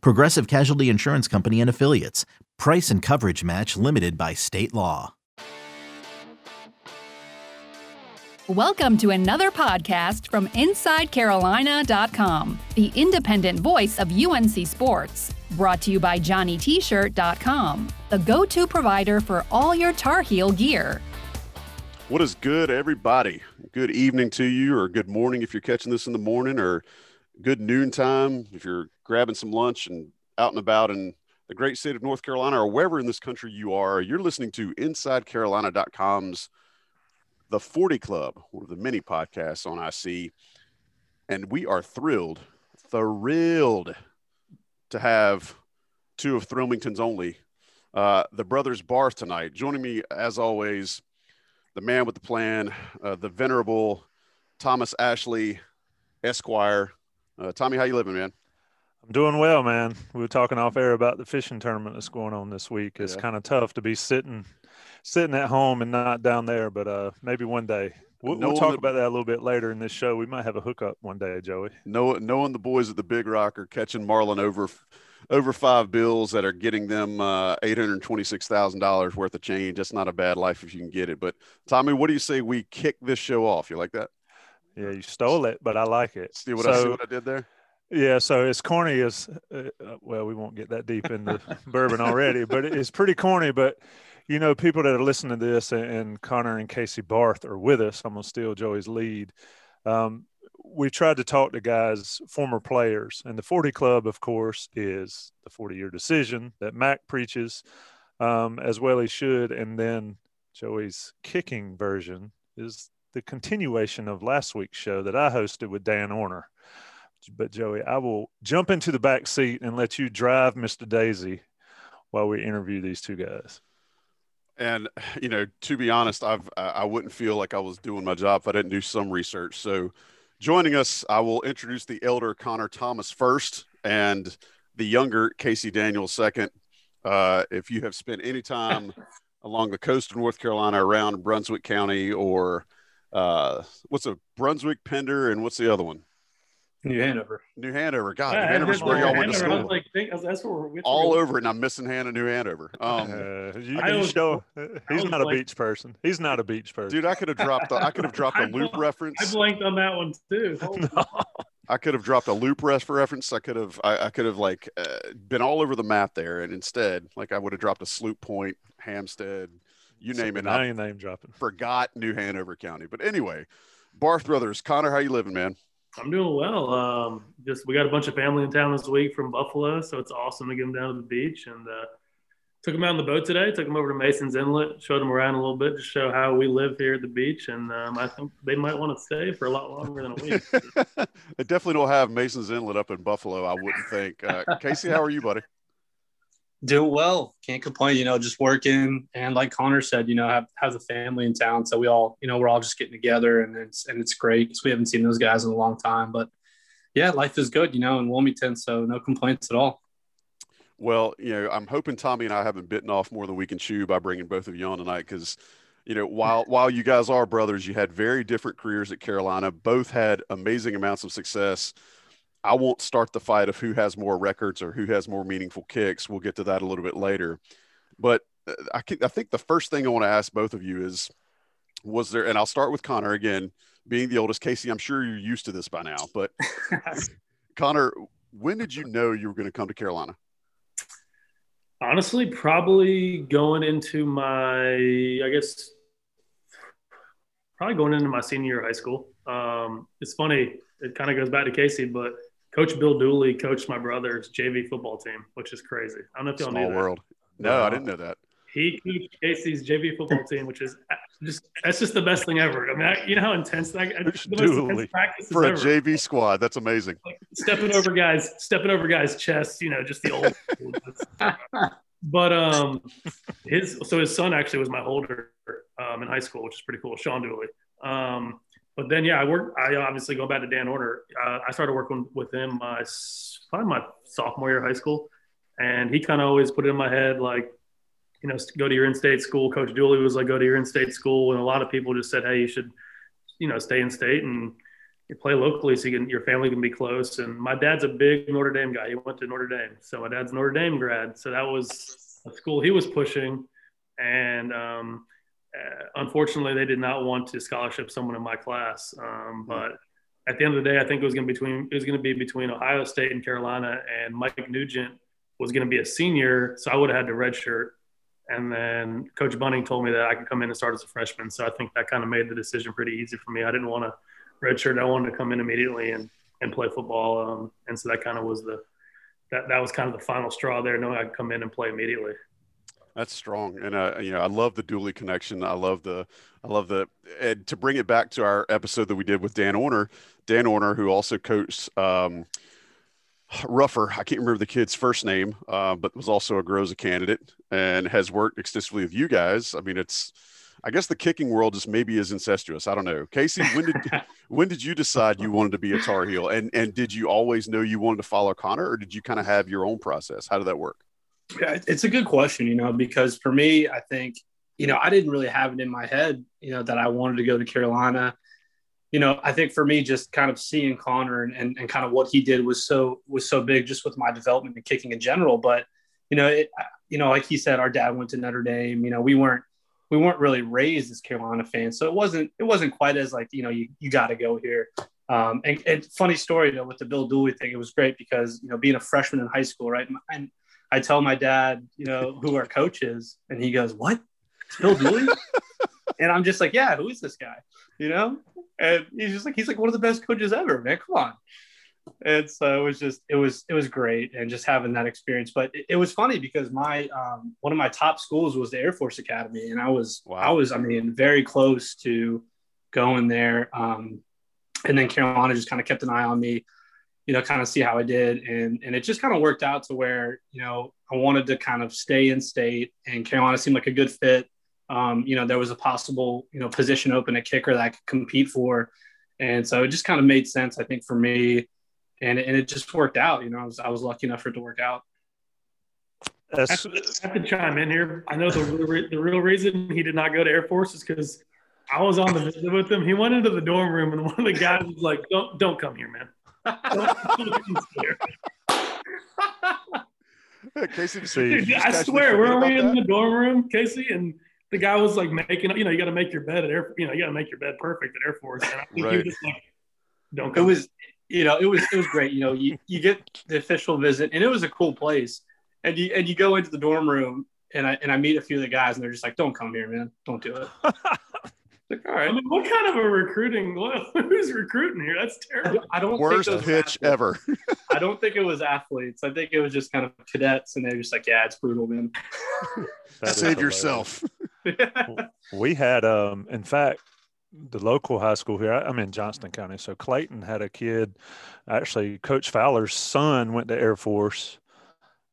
Progressive Casualty Insurance Company and Affiliates. Price and coverage match limited by state law. Welcome to another podcast from InsideCarolina.com, the independent voice of UNC Sports. Brought to you by JohnnyT-shirt.com, the go-to provider for all your Tar Heel gear. What is good, everybody? Good evening to you, or good morning if you're catching this in the morning, or good noontime if you're grabbing some lunch and out and about in the great state of North Carolina or wherever in this country you are. You're listening to InsideCarolina.com's The 40 Club, one of the many podcasts on IC. And we are thrilled, thrilled to have two of Thrillington's only, uh, the brothers Barth tonight. Joining me, as always, the man with the plan, uh, the venerable Thomas Ashley, Esquire. Uh, Tommy, how you living, man? I'm doing well, man. We were talking off air about the fishing tournament that's going on this week. It's Yeah. kind of tough to be sitting sitting at home and not down there, but uh, maybe one day. We'll, we'll talk that- about that a little bit later in this show. We might have a hookup one day, Joey. Know, knowing the boys at the Big Rock are catching marlin over over five bills that are getting them uh, eight hundred twenty six thousand dollars worth of change. That's not a bad life if you can get it. But Tommy, what do you say we kick this show off? You like that? Yeah, you stole it, but I like it. See what I see what I did there? Yeah, so it's corny as uh, uh, well, we won't get that deep into bourbon already, but it's pretty corny. But you know, people that are listening to this, and, and Connor and Casey Barth are with us. I'm gonna steal Joey's lead. Um, we tried to talk to guys, former players, and the 40 Club, of course, is the 40 year decision that Mack preaches, um, as well he should. And then Joey's kicking version is the continuation of last week's show that I hosted with Dan Orner but Joey, I will jump into the back seat and let you drive Mr. Daisy while we interview these two guys. And you know, to be honest, I've I I wouldn't feel like I was doing my job if I didn't do some research. So, joining us, I will introduce the elder Connor Thomas first, and the younger Casey Daniels second. Uh, if you have spent any time along the coast of North Carolina, around Brunswick County, or uh, what's a Brunswick Pender, and what's the other one? New Hanover. New Hanover. God, Yeah, New Hanover's where y'all went to Hanover. I was school. like, think, that's where we're which All we're- over and I'm missing Hannah, New Hanover. Um, Uh, you, I you was- show, he's was not a like- beach person. He's not a beach person. dude, I could have dropped. The, I could have dropped a loop bl- reference. I blanked on that one too. Holy- I could have dropped a loop ref reference. I could have, I, I could have like uh, been all over the map there, and instead, like I would have dropped a Sloop Point, Hampstead, you name it. Now I you name dropping. forgot New Hanover County, but anyway, Barth Brothers, Connor, how you living, man? I'm doing well. Um, just we got a bunch of family in town this week from Buffalo, so it's awesome to get them down to the beach and uh, took them out on the boat today. Took them over to Mason's Inlet, showed them around a little bit to show how we live here at the beach, and um, I think they might want to stay for a lot longer than a week. they definitely don't have Mason's Inlet up in Buffalo. I wouldn't think. Uh, Casey, how are you, buddy? Doing well. Can't complain, you know, just working. And like Connor said, you know, have, have a family in town. So we all, you know, we're all just getting together and it's, and it's great because we haven't seen those guys in a long time. But yeah, life is good, you know, in Wilmington. So no complaints at all. Well, you know, I'm hoping Tommy and I haven't bitten off more than we can chew by bringing both of you on tonight because, you know, while while you guys are brothers, you had very different careers at Carolina. Both had amazing amounts of success. I won't start the fight of who has more records or who has more meaningful kicks. We'll get to that a little bit later. But uh, I, can, I think the first thing I want to ask both of you is, was there? And I'll start with Connor again, being the oldest. Casey, I'm sure you're used to this by now, but Connor, when did you know you were going to come to Carolina? Honestly, probably going into my, I guess, probably going into my senior year of high school. Um, it's funny, it kind of goes back to Casey, but Coach Bill Dooley coached my brother's JV football team, which is crazy. I don't know if y'all Small knew that. world. No, I didn't know that. He coached Casey's JV football team, which is just that's just the best thing ever. I mean, I, you know how intense that the most Dooley. intense For a ever. JV squad, that's amazing. Like, stepping over guys, stepping over guys' chests. You know, just the old. but um, his so his son actually was my holder um, in high school, which is pretty cool. Sean Dooley. Um, but then yeah, I worked. I obviously go back to Dan Orner. Uh, I started working with him my probably my sophomore year of high school, and he kind of always put it in my head like, you know, go to your in-state school. Coach Dooley was like, go to your in-state school, and a lot of people just said, hey, you should, you know, stay in state and play locally so you can, your family can be close. And my dad's a big Notre Dame guy. He went to Notre Dame, so my dad's Notre Dame grad. So that was a school he was pushing, and um, unfortunately, they did not want to scholarship someone in my class. Um, hmm. but at the end of the day, I think it was going to be between it was going to be between Ohio State and Carolina, and Mike Nugent was going to be a senior, so I would have had to redshirt. And then Coach Bunting told me that I could come in and start as a freshman. So I think that kind of made the decision pretty easy for me. I didn't want to redshirt. I wanted to come in immediately and and play football. Um, and so that kind of was the that that was kind of the final straw there, knowing I could come in and play immediately. That's strong, and uh, you know I love the Dooley connection. I love the, I love the, and to bring it back to our episode that we did with Dan Orner, Dan Orner, who also coached um, Ruffer. I can't remember the kid's first name, uh, but was also a Groza candidate and has worked extensively with you guys. I mean, it's, I guess the kicking world is maybe as incestuous. I don't know. Casey, when did when did you decide you wanted to be a Tar Heel, and and did you always know you wanted to follow Connor, or did you kind of have your own process? How did that work? Yeah, it's a good question, you know, because for me, I think, you know, I didn't really have it in my head, you know, that I wanted to go to Carolina. You know, I think for me, just kind of seeing Connor and, and, and kind of what he did was so was so big just with my development and kicking in general. But, you know, it, you know, like he said, our dad went to Notre Dame. You know, we weren't we weren't really raised as Carolina fans, so it wasn't it wasn't quite as like you know you you got to go here. Um, and, and funny story though with the Bill Dooley thing, it was great because you know being a freshman in high school, right? And I tell my dad, you know, who our coach is, and he goes, "What? It's Bill Dooley?" and I'm just like, "Yeah, who is this guy?" You know, and he's just like, he's like one of the best coaches ever, man. Come on. And so it was just, it was, it was great, and just having that experience. But it, it was funny because my um, one of my top schools was the Air Force Academy, and I was, wow. I was, I mean, very close to going there. Um, and then Carolina just kind of kept an eye on me you know, kind of see how I did. And, and it just kind of worked out to where, you know, I wanted to kind of stay in state and Carolina seemed like a good fit. Um, you know, there was a possible, you know, position open at kicker that I could compete for. And so it just kind of made sense, I think, for me. And, and it just worked out. You know, I was, I was lucky enough for it to work out. I have, to, I have to chime in here. I know the, the real reason he did not go to Air Force is because I was on the visit with him. He went into the dorm room, and one of the guys was like, "Don't, don't come here, man. Casey, Dude, I swear, we're we in that? the dorm room, Casey, and the guy was like making, you know, you got to make your bed at Air, you know, you got to make your bed perfect at Air Force. And I think right. he was just like, don't. Come. It was, you know, it was it was great. You know, you you get the official visit, and it was a cool place, and you and you go into the dorm room, and I and I meet a few of the guys, and they're just like, don't come here, man, don't do it. Like, all right. I mean, what kind of a recruiting? Who's recruiting here? That's terrible. I don't. Worst pitch athletes. ever. I don't think it was athletes. I think it was just kind of cadets, and they're just like, "Yeah, it's brutal, man." Save yourself. we had, um, in fact, the local high school here. I'm in Johnston County, so Clayton had a kid. Actually, Coach Fowler's son went to Air Force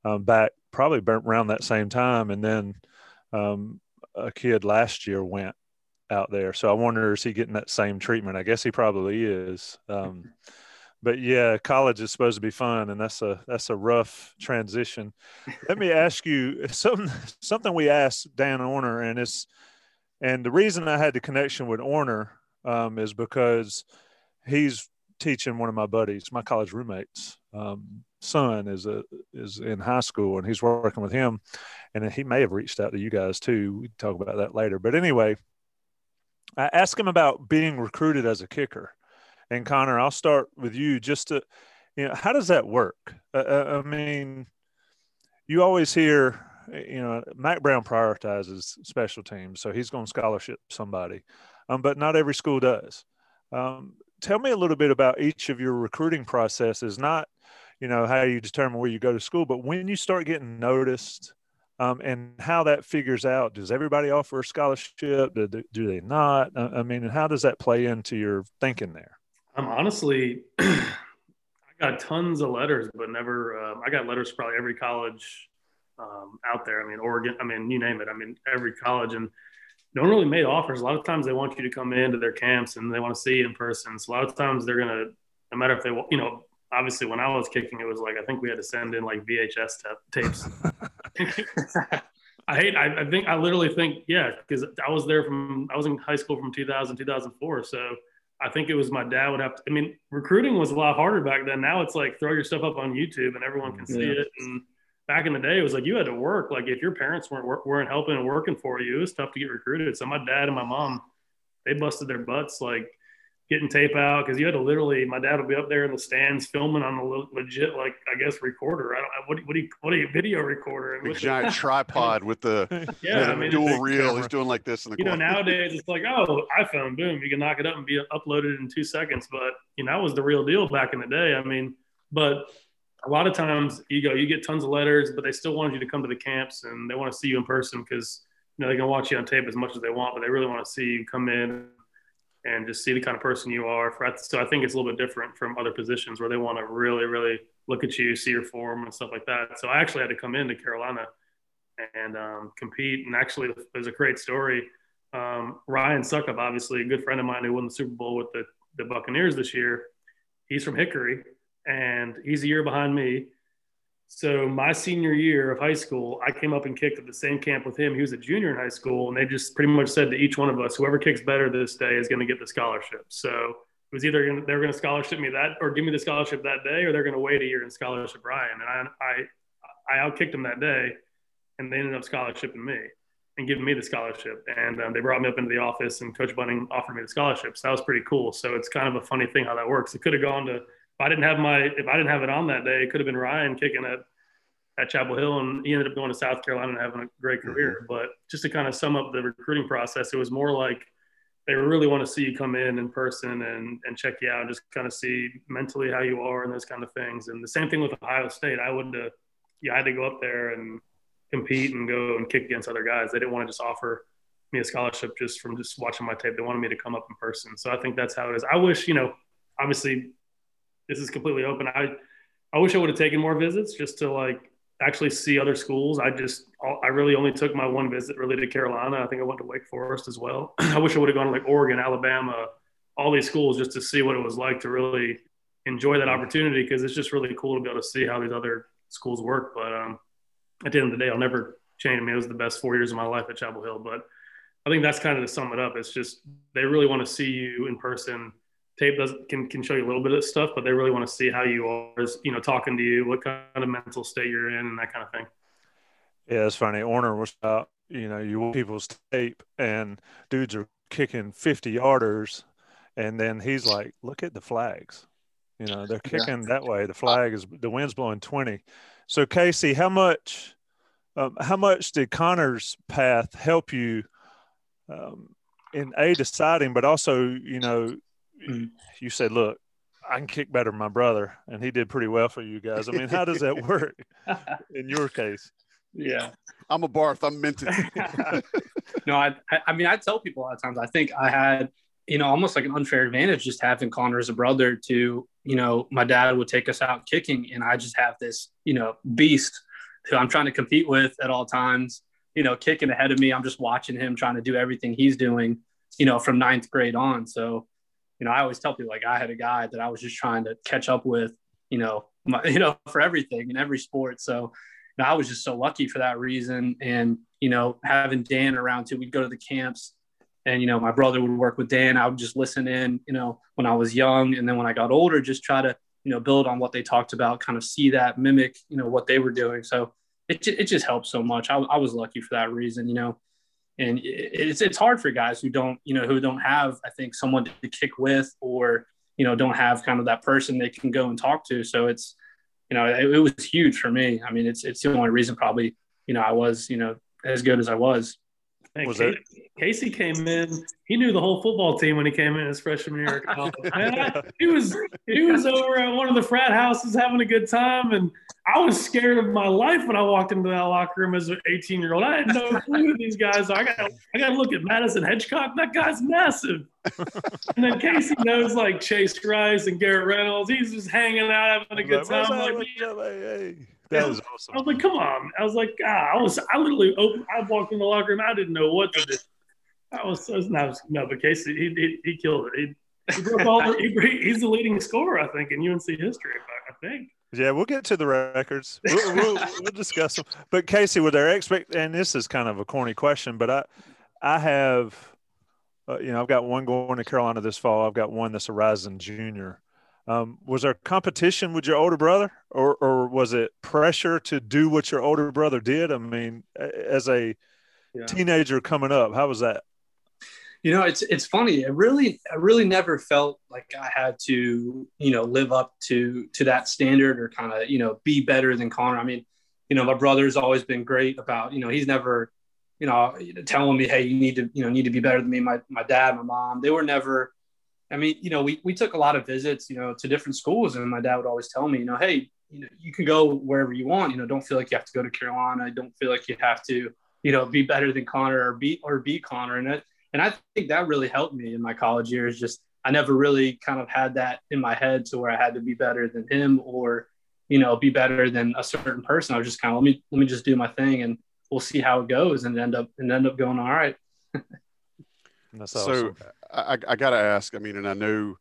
um, back probably around that same time, and then um, a kid last year went out there. So I wonder is he getting that same treatment? I guess he probably is. Um, but yeah, college is supposed to be fun, and that's a that's a rough transition. Let me ask you something something we asked Dan Orner, and it's and the reason I had the connection with Orner um, is because he's teaching one of my buddies, my college roommates. Um, son is a is in high school, and he's working with him, and he may have reached out to you guys too. We can talk about that later. But anyway, I ask him about being recruited as a kicker. And Connor, I'll start with you just to, you know, how does that work? Uh, uh I mean, you always hear, you know, Mack Brown prioritizes special teams, so he's going to scholarship somebody, um, but not every school does. Um, tell me a little bit about each of your recruiting processes, not, you know, how you determine where you go to school, but when you start getting noticed um, and how that figures out. Does everybody offer a scholarship? Do, do they not? Uh, I mean, and how does that play into your thinking there? I'm honestly, I got tons of letters, but never. Um, I got letters probably every college um, out there. I mean, Oregon, I mean, you name it. I mean, every college and no one really made offers. A lot of times they want you to come into their camps and they want to see you in person. So a lot of times they're going to, no matter if they, you know, obviously when I was kicking, it was like, I think we had to send in like VHS tapes. I hate, I, I, think, I literally think, yeah, because I was there from, I was in high school from 2000, 2004. So I think it was my dad would have to, I mean, recruiting was a lot harder back then. Now it's like throw your stuff up on YouTube and everyone can see yeah. it. And back in the day, it was like you had to work. Like if your parents weren't weren't helping and working for you, it was tough to get recruited. So my dad and my mom, they busted their butts like getting tape out because you had to literally. My dad would be up there in the stands filming on a legit, like I guess recorder. I don't what what do you what do you video recorder? And giant tripod with the yeah, I mean, dual reel. Camera. He's doing like this in the. You corner. know, nowadays it's like oh iPhone, boom, you can knock it up and be uploaded in two seconds. But you know, that was the real deal back in the day. I mean, but a lot of times you go, you get tons of letters, but they still want you to come to the camps and they want to see you in person because you know they can watch you on tape as much as they want, but they really want to see you come in and just see the kind of person you are. So I think it's a little bit different from other positions where they want to really, really look at you, see your form and stuff like that. So I actually had to come into Carolina and um, compete. And actually, there's a great story. Um, Ryan Succop, obviously a good friend of mine who won the Super Bowl with the, the Buccaneers this year. He's from Hickory and he's a year behind me. So my senior year of high school, I came up and kicked at the same camp with him. He was a junior in high school, and they just pretty much said to each one of us, whoever kicks better this day is going to get the scholarship. So it was either gonna, they were going to scholarship me that, or give me the scholarship that day, or they're going to wait a year and scholarship Ryan. And I, I, I outkicked him that day, and they ended up scholarshiping me and giving me the scholarship. And um, they brought me up into the office, and Coach Bunting offered me the scholarship. So that was pretty cool. So it's kind of a funny thing how that works. It could have gone to I didn't have my if I didn't have it on that day, it could have been Ryan kicking at at Chapel Hill, and he ended up going to South Carolina and having a great career. Mm-hmm. But just to kind of sum up the recruiting process, it was more like they really want to see you come in in person and and check you out, and just kind of see mentally how you are and those kind of things. And the same thing with Ohio State. I would, uh, yeah, I had to go up there and compete and go and kick against other guys. They didn't want to just offer me a scholarship just from just watching my tape. They wanted me to come up in person. So I think that's how it is. I wish, you know, obviously this is completely open. I I wish I would have taken more visits just to like actually see other schools. I just I really only took my one visit really to Carolina. I think I went to Wake Forest as well. I wish I would have gone to like Oregon, Alabama, all these schools just to see what it was like to really enjoy that opportunity because it's just really cool to be able to see how these other schools work. But um, at the end of the day, I'll never change. I mean, it was the best four years of my life at Chapel Hill. But I think that's kind of to sum it up. It's just they really want to see you in person tape does can can show you a little bit of stuff, but they really want to see how you are, you know, talking to you, what kind of mental state you're in, and that kind of thing. Yeah, it's funny. Orner was out, you know, you want people's tape, and dudes are kicking fifty yarders, and then he's like, "Look at the flags." You know, they're kicking yeah. that way. The flag is the wind's blowing twenty. So Casey, how much, um, how much did Connor's path help you um, in a deciding, but also you know mm. you said, look, I can kick better than my brother, and he did pretty well for you guys. I mean, how does that work in your case? Yeah, I'm a Barth. I'm minted. no, I, I mean, I tell people a lot of times. I think I had, you know, almost like an unfair advantage just having Connor as a brother. To you know, my dad would take us out kicking, and I just have this, you know, beast who I'm trying to compete with at all times. You know, kicking ahead of me. I'm just watching him trying to do everything he's doing. You know, from ninth grade on. So you know, I always tell people like I had a guy that I was just trying to catch up with, you know, my, you know, for everything in every sport. So, you know, I was just so lucky for that reason. And, you know, having Dan around too, we'd go to the camps and, you know, my brother would work with Dan. I would just listen in, you know, when I was young. And then when I got older, just try to, you know, build on what they talked about, kind of see that, mimic, you know, what they were doing. So it, it just helped so much. I, I was lucky for that reason, you know and it's it's hard for guys who don't you know who don't have I think someone to kick with or you know don't have kind of that person they can go and talk to. So it's you know it, it was huge for me. I mean it's it's the only reason probably you know I was you know as good as I was. Hey, was Casey, Casey came in. He knew the whole football team when he came in his freshman year. he was he was over at one of the frat houses having a good time, and I was scared of my life when I walked into that locker room as an 18 year old. I had no clue who these guys are. I got I got to look at Madison Hedgecock. That guy's massive. and then Casey knows like Chase Rice and Garrett Reynolds. He's just hanging out having a good time. Like, was awesome. I was like, come on. I was like, ah, I was, I literally opened, I walked in the locker room. I didn't know what to do. I was so, no, no but Casey, he, he, he killed it. He, he broke all the, he, he's the leading scorer, I think, in UNC history, I think. Yeah, we'll get to the records. We'll, we'll, we'll discuss them. But Casey, with their expect, and this is kind of a corny question, but I, I have, uh, you know, I've got one going to Carolina this fall. I've got one that's a rising junior. Um, was there competition with your older brother, or or was it pressure to do what your older brother did? I mean, as a yeah. teenager coming up, how was that? You know, it's it's funny. It really, I really never felt like I had to, you know, live up to to that standard or kind of, you know, be better than Connor. I mean, you know, my brother's always been great about, you know, he's never, you know, telling me, hey, you need to, you know, need to be better than me. My my dad, my mom, they were never. I mean, you know, we we took a lot of visits, you know, to different schools, and my dad would always tell me, you know, hey, you know, you can go wherever you want. You know, don't feel like you have to go to Carolina. Don't feel like you have to, you know, be better than Connor or beat or beat Connor. And it, and I think that really helped me in my college years. Just I never really kind of had that in my head to where I had to be better than him or you know be better than a certain person. I was just kind of let me let me just do my thing and we'll see how it goes and end up and end up going all right. so I, I got to ask. I mean, and I know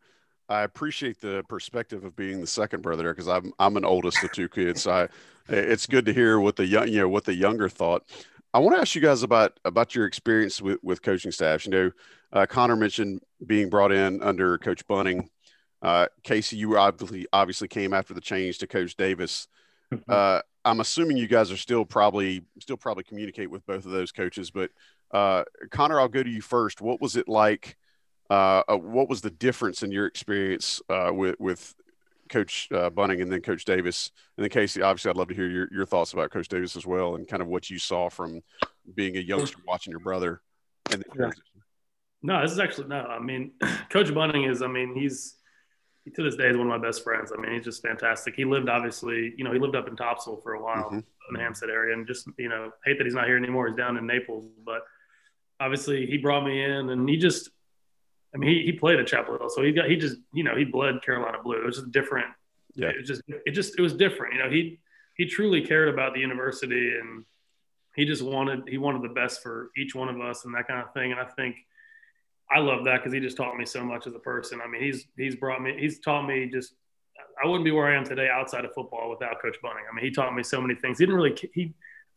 I appreciate the perspective of being the second brother there because I'm I'm an oldest of two kids. So I, it's good to hear what the young you know what the younger thought. I want to ask you guys about about your experience with, with coaching staffs. You know, uh, Connor mentioned being brought in under Coach Bunting. Uh, Casey, you obviously obviously came after the change to Coach Davis. Mm-hmm. Uh, I'm assuming you guys are still probably still probably communicate with both of those coaches. But uh, Connor, I'll go to you first. What was it like? Uh, uh, what was the difference in your experience with with Coach uh, Bunting and then Coach Davis. And then Casey, obviously, I'd love to hear your, your thoughts about Coach Davis as well and kind of what you saw from being a youngster watching your brother. And yeah. No, this is actually no. I mean, Coach Bunting is. I mean, he's he, to this day is one of my best friends. I mean, he's just fantastic. He lived obviously, you know, he lived up in Topsail for a while mm-hmm. in the Hampstead area, and just you know, hate that he's not here anymore. He's down in Naples, but obviously he brought me in, and he just I mean, he, he played at Chapel Hill, so he got he just you know he bled Carolina blue. It was just different. Yeah. It was just it just it was different. You know, he he truly cared about the university, and he just wanted he wanted the best for each one of us and that kind of thing. And I think I love that because he just taught me so much as a person. I mean, he's he's brought me he's taught me just I wouldn't be where I am today outside of football without Coach Bunting. I mean, he taught me so many things. He didn't really he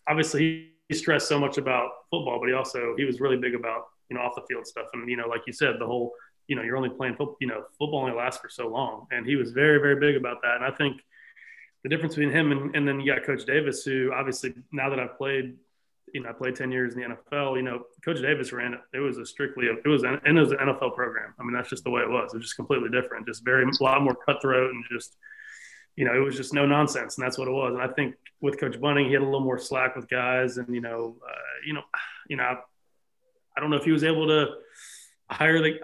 obviously he stressed so much about football, but he also he was really big about you know, off the field stuff. And, you know, like you said, the whole, you know, you're only playing football, you know, football only lasts for so long. And he was very, very big about that. And I think the difference between him and, and then you got Coach Davis, who obviously now that I've played, you know, I played 10 years in the NFL, you know, Coach Davis ran it. It was a strictly, it was an, and it was an NFL program. I mean, that's just the way it was. It was just completely different, just very, a lot more cutthroat and just, you know, it was just no nonsense, and that's what it was. And I think with Coach Bunting, he had a little more slack with guys, and you know, uh, you know, you know, I don't know if he was able to hire the.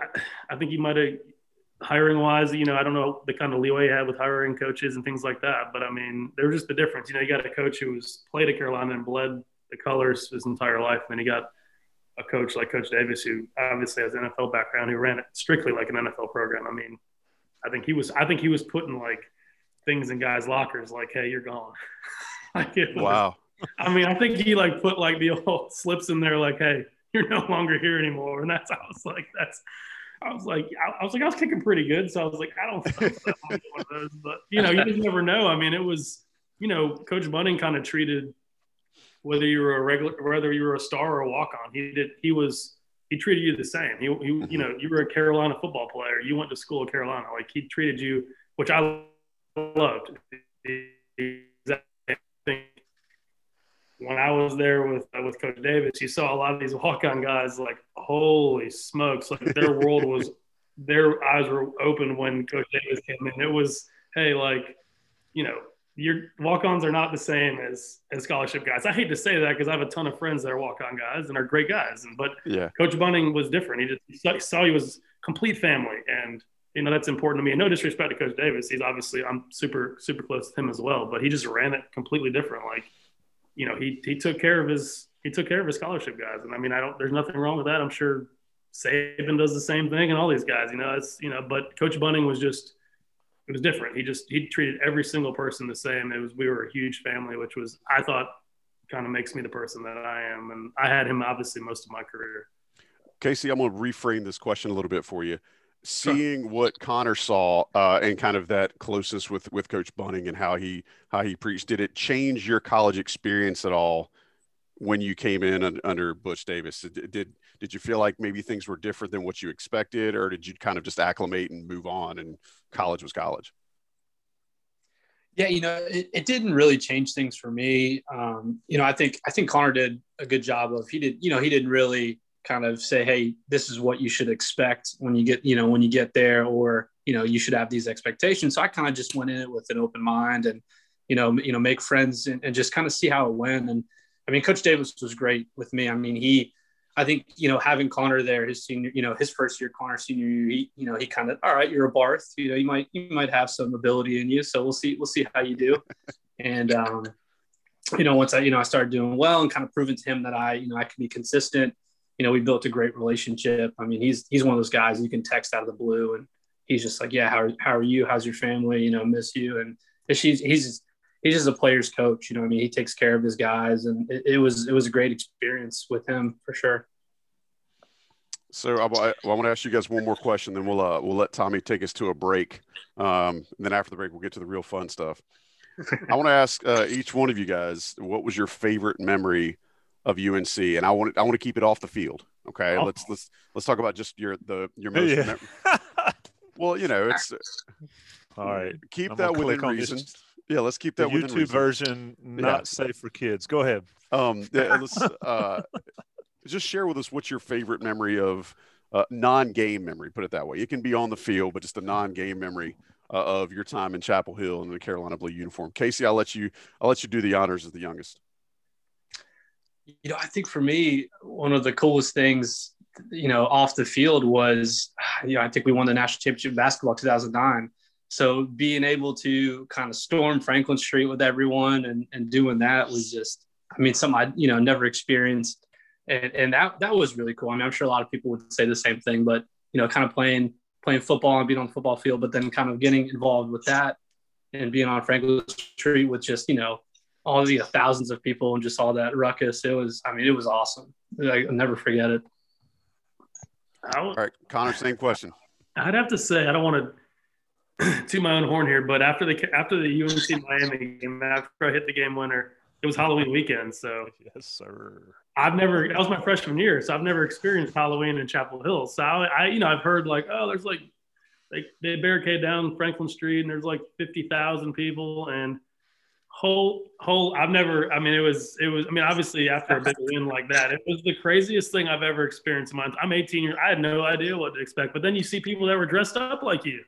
I think he might have hiring wise. You know, I don't know the kind of leeway he had with hiring coaches and things like that. But I mean, there's just the difference. You know, you got a coach who was played at Carolina and bled the colors his entire life, and then you got a coach like Coach Davis who obviously has an NFL background who ran it strictly like an NFL program. I mean, I think he was. I think he was putting like things in guys' lockers, like, "Hey, you're gone." like wow. I mean, I think he like put like the old slips in there, like, "Hey, you're no longer here anymore. And that's, I was like, that's, I was like, I, I was like, I was kicking pretty good. So I was like, I don't one of those, but you know, you just never know. I mean, it was, you know, Coach Bunting kind of treated whether you were a regular, whether you were a star or a walk on, he did, he was, he treated you the same. He, he, you know, you were a Carolina football player. You went to school at Carolina. Like he treated you, which I loved. When I was there with uh, with Coach Davis, you saw a lot of these walk on guys like, holy smokes! Like their world was, their eyes were open when Coach Davis came in. It was, hey, like, you know, your walk ons are not the same as as scholarship guys. I hate to say that because I have a ton of friends that are walk on guys and are great guys. And but yeah. Coach Bunting was different. He just he saw, he saw he was complete family and you know that's important to me. And no disrespect to Coach Davis, he's obviously I'm super super close to him as well, but he just ran it completely different. Like you know, he he took care of his he took care of his scholarship guys, and I mean, I don't. There's nothing wrong with that. I'm sure Saban does the same thing, and all these guys. You know, it's you know, but Coach Bunting was just it was different. He just he treated every single person the same. It was we were a huge family, which was I thought kind of makes me the person that I am. And I had him obviously most of my career. Casey, I'm going to reframe this question a little bit for you. Seeing sure. what Connor saw uh, and kind of that closeness with with Coach Bunting and how he how he preached, did it change your college experience at all when you came in under Butch Davis? Did, did did you feel like maybe things were different than what you expected, or did you kind of just acclimate and move on and college was college? Yeah, you know, it, it didn't really change things for me. Um, you know, I think I think Connor did a good job of he did, you know, he didn't really kind of say, hey, this is what you should expect when you get, you know, when you get there, or you know, you should have these expectations. So I kind of just went in it with an open mind and, you know, you know, make friends and, and just kind of see how it went. And I mean, Coach Davis was great with me. I mean, he I think you know having Connor there, his senior, you know, his first year, Connor senior year, he, you know, he kind of, all right, you're a Barth, you know, you might you might have some ability in you, so we'll see we'll see how you do. and um, you know, once I you know I started doing well and kind of proving to him that I you know I can be consistent. You know, we built a great relationship. I mean, he's he's one of those guys you can text out of the blue, and he's just like, yeah, how are, how are you? How's your family? You know, miss you. And he's he's he's just a player's coach. You know, I mean, he takes care of his guys, and it, it was it was a great experience with him for sure. So I, I, I want to ask you guys one more question, then we'll uh, we'll let Tommy take us to a break. Um, then after the break, we'll get to the real fun stuff. I want to ask uh, each one of you guys what was your favorite memory of UNC, and I want I want to keep it off the field. Okay, oh. let's let's let's talk about just your the your most. Yeah. Well, you know, it's all right. Keep I'm that within reason. Yeah, let's keep that the YouTube reason. version not yeah. safe for kids. Go ahead. Um, yeah, let's, uh, just share with us what's your favorite memory of uh, non-game memory. Put it that way. It can be on the field, but just a non-game memory uh, of your time in Chapel Hill in the Carolina blue uniform. Casey, I'll let you. I'll let you do the honors as the youngest. You know, I think for me, one of the coolest things, you know, off the field was, you know, I think we won the national championship basketball 2009. So being able to kind of storm Franklin Street with everyone and, and doing that was just, I mean, something I, you know, never experienced and, and that that was really cool. I mean, I'm sure a lot of people would say the same thing, but you know, kind of playing playing football and being on the football field, but then kind of getting involved with that and being on Franklin Street with just you know all the thousands of people and just all that ruckus. It was, I mean, it was awesome. I, will never forget it. all right, Connor, same question. I'd have to say I don't want to to my own horn here, but after the after the UNC Miami game, after I hit the game winner, it was Halloween weekend. So yes, sir. I've never that was my freshman year, so I've never experienced Halloween in Chapel Hill. So I, I you know, I've heard like, oh, there's like they, they barricade down Franklin Street and there's like fifty thousand people and whole whole I've never I mean it was it was I mean obviously after a big win like that it was the craziest thing I've ever experienced in my I'm 18 years I had no idea what to expect but then you see people that were dressed up like you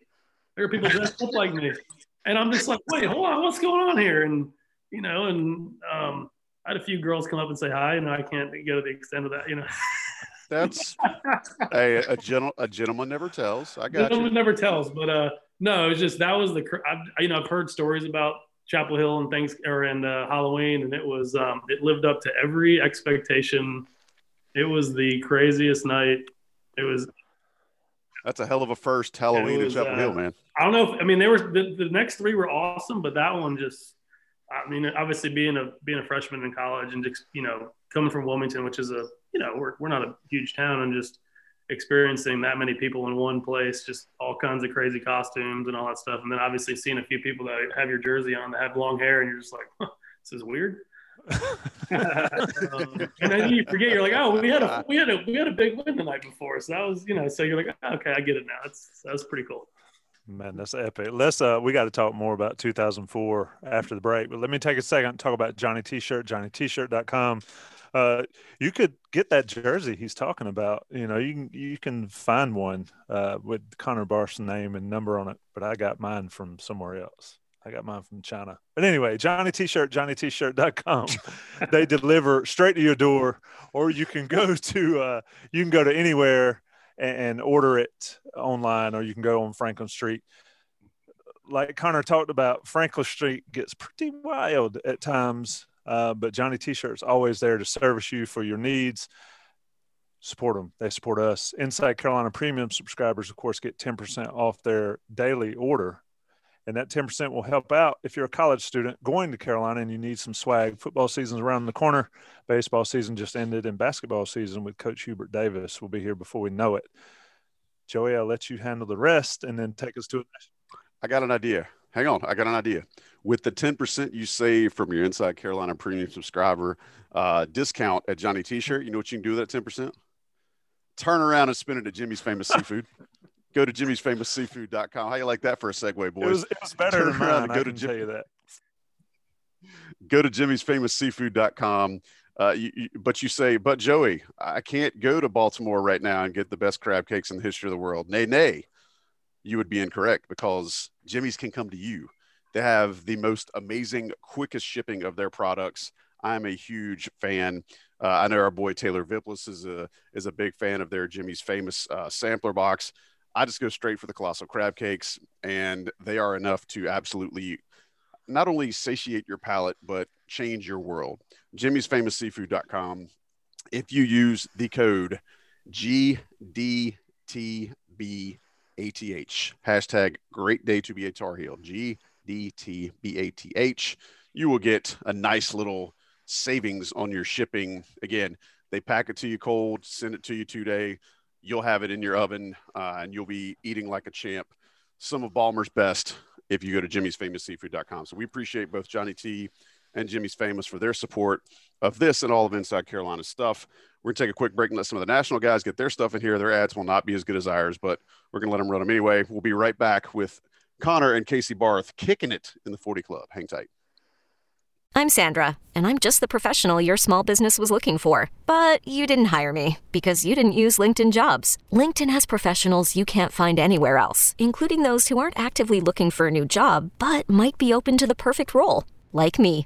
there are people dressed up like me and I'm just like wait hold on what's going on here and you know and um I had a few girls come up and say hi, and I can't go to the extent of that, you know. That's a a, gentle, a gentleman never tells. I got gentleman you. never tells, but uh, no, it was just that was the I've, you know I've heard stories about Chapel Hill and things or and uh, Halloween, and it was um, it lived up to every expectation. It was the craziest night. It was. That's a hell of a first Halloween was, in Chapel uh, Hill, man. I don't know. If, I mean, there were the, the next three were awesome, but that one just I mean, obviously being a being a freshman in college and just you know coming from Wilmington, which is a you know we're we're not a huge town, and just experiencing that many people in one place, just all kinds of crazy costumes and all that stuff, and then obviously seeing a few people that have your jersey on that have long hair, and you're just like, huh, this is weird. um, and then you forget you're like, oh, we had a we had a we had a big win the night before, so that was you know, so you're like, oh, okay, I get it now. That's that's pretty cool. Man, that's epic. Let's uh we got to talk more about 2004 after the break. But let me take a second and talk about Johnny T-shirt, johnnyt-shirt.com. Uh you could get that jersey he's talking about. You know, you can you can find one uh with Connor Barth's name and number on it, but I got mine from somewhere else. I got mine from China. But anyway, Johnny T-shirt, johnnyt-shirt.com. they deliver straight to your door or you can go to uh you can go to anywhere and, order it online, or you can go on Franklin Street. Like Connor talked about, Franklin Street gets pretty wild at times, uh, but Johnny T-shirt's always there to service you for your needs. Support them; they support us. Inside Carolina Premium subscribers, of course, get ten percent off their daily order, And that 10% will help out if you're a college student going to Carolina and you need some swag. Football season's around the corner. Baseball season just ended, and basketball season with Coach Hubert Davis will be here before we know it. Joey, I'll let you handle the rest and then take us to it. I got an idea. Hang on. I got an idea. With the 10% you save from your Inside Carolina premium subscriber uh, discount at Johnny T shirt, you know what you can do with that 10%? Turn around and spend it at Jimmy's Famous Seafood. Go to Jimmy's Famous Seafood.com. How you like that for a segue, boys? It was, it was better Turn than mine. I go can to Jim- tell you that. go to jimmy'sfamousseafood.com. Uh, you, you, but you say, but Joey, I can't go to Baltimore right now and get the best crab cakes in the history of the world. Nay, nay, you would be incorrect because Jimmy's can come to you. They have the most amazing, quickest shipping of their products. I'm a huge fan. Uh, I know our boy Taylor Viplis is a is a big fan of their Jimmy's famous uh, sampler box. I just go straight for the colossal crab cakes, and they are enough to absolutely not only satiate your palate but change your world. Jimmy's famous seafood.com. If you use the code GDTBATH, hashtag great day to be a Tar Heel, GDTBATH, you will get a nice little savings on your shipping. Again, they pack it to you cold, send it to you today. You'll have it in your oven uh, and you'll be eating like a champ. Some of Balmer's best if you go to Jimmy's Famous Seafood.com. So we appreciate both Johnny T and Jimmy's Famous for their support of this and all of Inside Carolina stuff. We're going to take a quick break and let some of the national guys get their stuff in here. Their ads will not be as good as ours, but we're going to let them run them anyway. We'll be right back with Connor and Casey Barth kicking it in the 40 Club. Hang tight. I'm Sandra, and I'm just the professional your small business was looking for. But you didn't hire me because you didn't use LinkedIn jobs. LinkedIn has professionals you can't find anywhere else, including those who aren't actively looking for a new job but might be open to the perfect role, like me.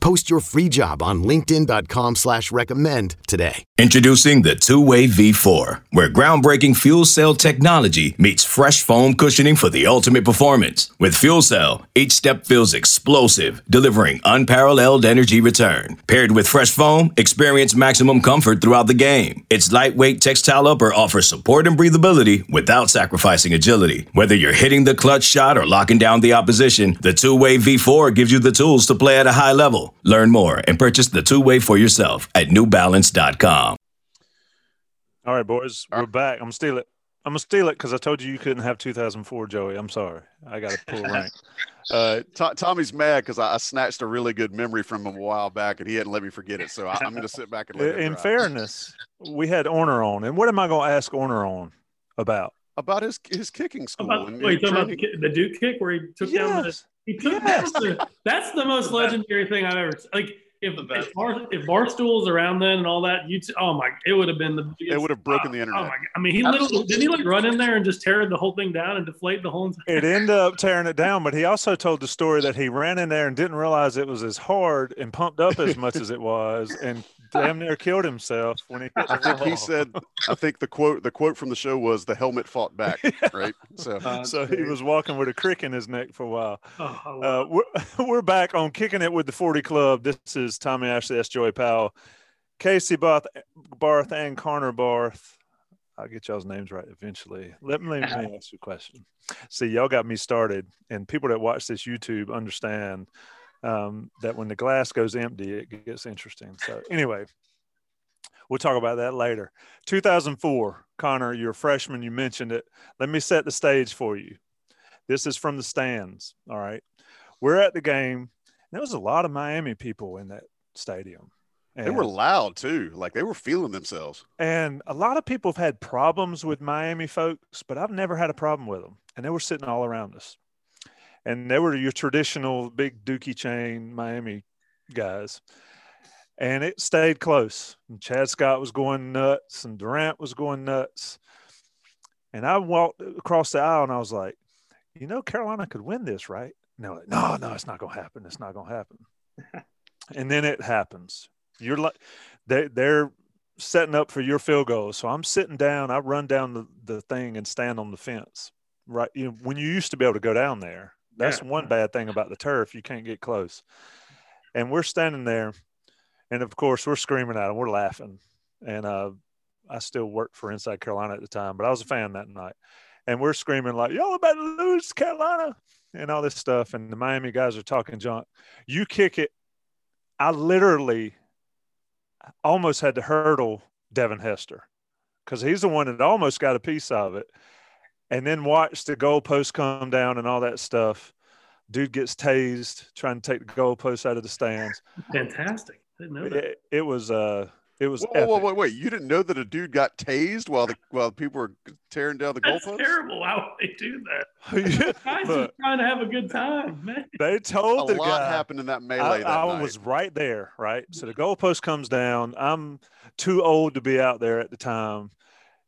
Post your free job on linkedin.com slash recommend today. Introducing the two-way V4, where groundbreaking fuel cell technology meets fresh foam cushioning for the ultimate performance. With Fuel Cell, each step feels explosive, delivering unparalleled energy return. Paired with fresh foam, experience maximum comfort throughout the game. Its lightweight textile upper offers support and breathability without sacrificing agility. Whether you're hitting the clutch shot or locking down the opposition, the two-way V4 gives you the tools to play at a high level. Learn more and purchase the two-way for yourself at newbalance.com. All right, boys, we're back. I'm gonna steal it. I'm gonna steal it because I told you you couldn't have 2004, Joey. I'm sorry. I got to pull rank. Uh, To- Tommy's mad because I, I snatched a really good memory from him a while back and he hadn't let me forget it. So I, am going to sit back and let it in fairness, we had Orner on, and what am I gonna ask Orner on about? about his his kicking school. About, and- wait, and talking about the, training. the Duke kick where he took down the Yes. He took Yes. the, that's the most legendary thing I've ever like if The best. if, Bar, if Barstool was around then and all that you oh my it would have been the biggest, It would have broken oh, the oh internet. my God. I mean he literally didn't he like run in there and just tear the whole thing down and deflate the whole entire It ended up tearing it down, but he also told the story that he ran in there and didn't realize it was as hard and pumped up as much as it was, and damn near killed himself when he hit I think he said. I think the quote the quote from the show was the helmet fought back. Right. So Uh, so he was walking with a crick in his neck for a while. oh, Uh, we're, we're back on kicking it with the 40 Club. This is Tommy Ashley. S. Joey Powell, Casey Barth, Barth, and Connor Barth. I'll get y'all's names right eventually. Let me, let me ask you a question. See, y'all got me started, and people that watch this YouTube understand um, that when the glass goes empty, it gets interesting. So, anyway, we'll talk about that later. 2004, Connor, you're a freshman. You mentioned it. Let me set the stage for you. This is from the stands. All right. We're at the game. There was a lot of Miami people in that stadium. they were loud too. Like they were feeling themselves. and a lot of people have had problems with Miami folks, but I've never had a problem with them. And they were sitting all around us. And they were your traditional big dookie chain Miami guys. And it stayed close. And Chad Scott was going nuts and Durant was going nuts. And I walked across the aisle and I was like, you know, Carolina could win this, right? And they're like, no, no, it's not going to happen. It's not going to happen. and then it happens. You're like, they, they're setting up for your field goal. So I'm sitting down. I run down the, the thing and stand on the fence. Right. You know, when you used to be able to go down there, that's Yeah. one bad thing about the turf. You can't get close. and we're standing there, and of course we're screaming at him, we're laughing, and uh, I still worked for Inside Carolina at the time, but I was a fan that night, and we're screaming like y'all about to lose Carolina and all this stuff, and the Miami guys are talking junk. You kick it, I literally almost had to hurdle Devin Hester because he's the one that almost got a piece of it. And then watch the goalpost come down and all that stuff. Dude gets tased trying to take the goalpost out of the stands. Fantastic. I didn't know that. It, it was uh it was Whoa, whoa, whoa, wait! You didn't know that a dude got tased while the while people were tearing down the That's goalposts? terrible. Why would they do that? epic. Guys Look, are trying to have a good time, man. they A told the lot guy happened in that I, melee that I night. was right there, right? So the goalpost comes down. I'm too old to be out there at the time.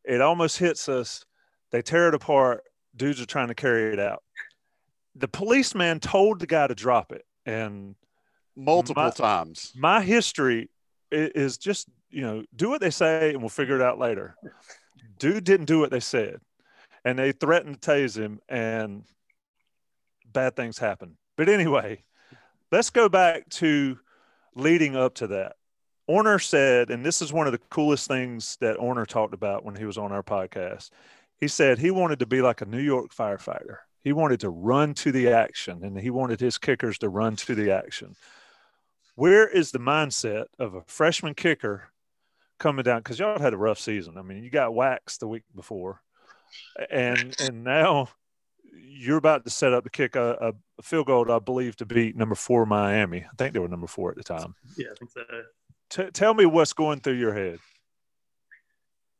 It almost hits us. They tear it apart. Dudes are trying to carry it out. The policeman told the guy to drop it. And multiple my- times. my history is just, you know, do what they say and we'll figure it out later. Dude didn't do what they said. And they threatened to tase him and bad things happen. But anyway, let's go back to leading up to that. Orner said, and this is one of the coolest things that Orner talked about when he was on our podcast. He said he wanted to be like a New York firefighter. He wanted to run to the action and he wanted his kickers to run to the action. Where is the mindset of a freshman kicker coming down? Because y'all had a rough season. I mean, you got waxed the week before, and and now you're about to set up to kick a, a field goal, I believe, to beat number four Miami. I think they were number four at the time. Yeah, I think so. T- tell me what's going through your head.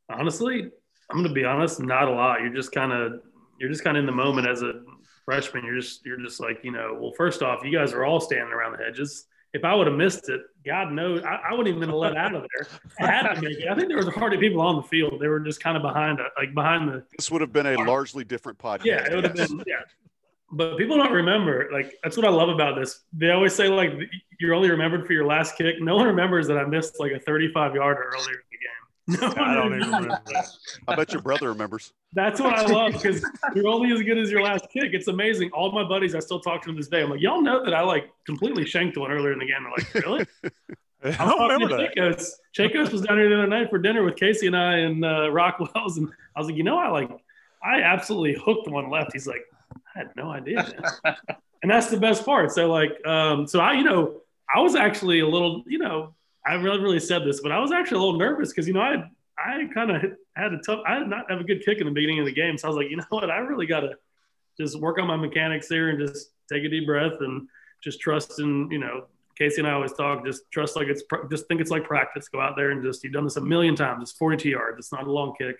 Honestly, I'm gonna be honest, not a lot. You're just kind of you're just kind of in the moment as a freshman. You're just you're just like you know. Well, first off, you guys are all standing around the hedges. If I would have missed it, God knows, I, I wouldn't even been let out of there. I had to make it. I think there was hardly people on the field. They were just kind of behind, a, like behind the. This would have been a largely different podcast. Yeah, it would have been. Yeah, but people don't remember. Like that's what I love about this. They always say like you're only remembered for your last kick. No one remembers that I missed like a 35 yarder earlier in the game. No I don't even remember that. I bet your brother remembers. That's what I love because you're only as good as your last kick. It's amazing. All my buddies, I still talk to them this day. I'm like, y'all know that I like completely shanked one earlier in the game. They're like, really? I I don't remember that. Chacos. Chacos was down here the other night for dinner with Casey and I and uh, Rockwell's, and I was like, you know, I like, I absolutely hooked one left. He's like, I had no idea, and that's the best part. So like, um, so I, you know, I was actually a little, you know, I really, really said this, but I was actually a little nervous because you know I, I kind of had a tough, I did not have a good kick in the beginning of the game, so I was like, you know what, I really got to just work on my mechanics here and just take a deep breath and just trust in, you know, Casey and I always talk, just trust like it's, just think it's like practice. Go out there and just, you've done this a million times. It's 42 yards. It's not a long kick.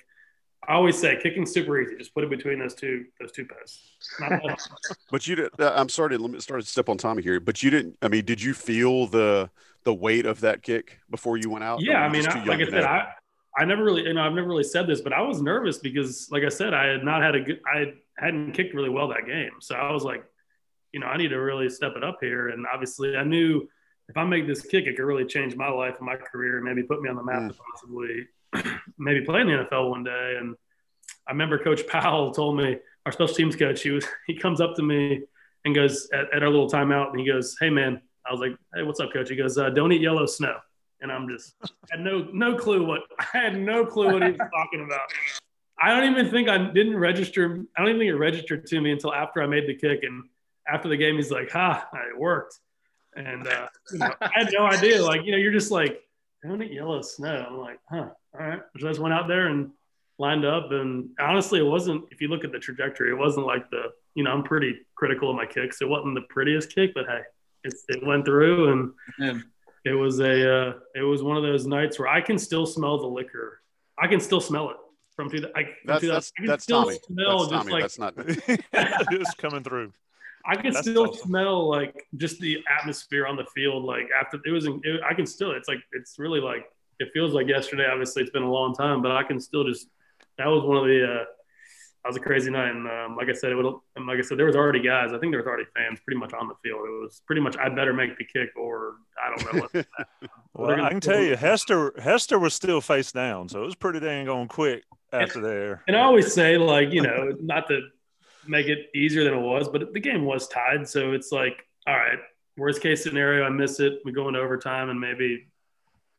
I always say kicking's super easy. Just put it between those two, those two posts. But you did. Uh, I'm sorry let me start to step on Tommy here. But you didn't. I mean, did you feel the the weight of that kick before you went out? Yeah, I mean, I, like I said. I, I never really, you know, I've never really said this, but I was nervous because, like I said, I had not had a good, I hadn't kicked really well that game, so I was like, you know, I need to really step it up here, and obviously, I knew if I make this kick, it could really change my life and my career, and maybe put me on the map Mm. to possibly maybe play in the NFL one day. And I remember Coach Powell told me, our special teams coach, he was, he comes up to me and goes at, at our little timeout, and he goes, "Hey, man," I was like, "Hey, what's up, coach?" He goes, uh, "Don't eat yellow snow." and I'm just had no no clue what I had no clue what he was talking about. I don't even think I didn't register. I don't even think it registered to me until after I made the kick. And after the game, he's like, "Ha, it worked." And uh, you know, I had no idea. Like, you know, you're just like, "Don't eat yellow snow." I'm like, "Huh, all right." So I just went out there and lined up. And honestly, it wasn't. If you look at the trajectory, it wasn't like the. You know, I'm pretty critical of my kicks. It wasn't the prettiest kick, but hey, it went through and Yeah. it was a uh, it was one of those nights where I can still smell the liquor. I can still smell it from two. I, from That's 2000 that's I can that's still Tommy. smell That's just Tommy. like That's not. it's coming through. I can That's still awesome. smell like just the atmosphere on the field. Like after it was, it, I can still. It's like it's really like it feels like yesterday. Obviously, it's been a long time, but I can still just. That was one of the. Uh, that was a crazy night, and um, like I said, it would. And like I said, there was already guys. I think there was already fans pretty much on the field. It was pretty much I better make the kick, or I don't know what. Well, I can tell you, Hester Hester was still face down, so it was pretty dang on quick after there. And I always say, like, you know, not to make it easier than it was, but the game was tied. So it's like, all right, worst case scenario, I miss it. We go into overtime, and maybe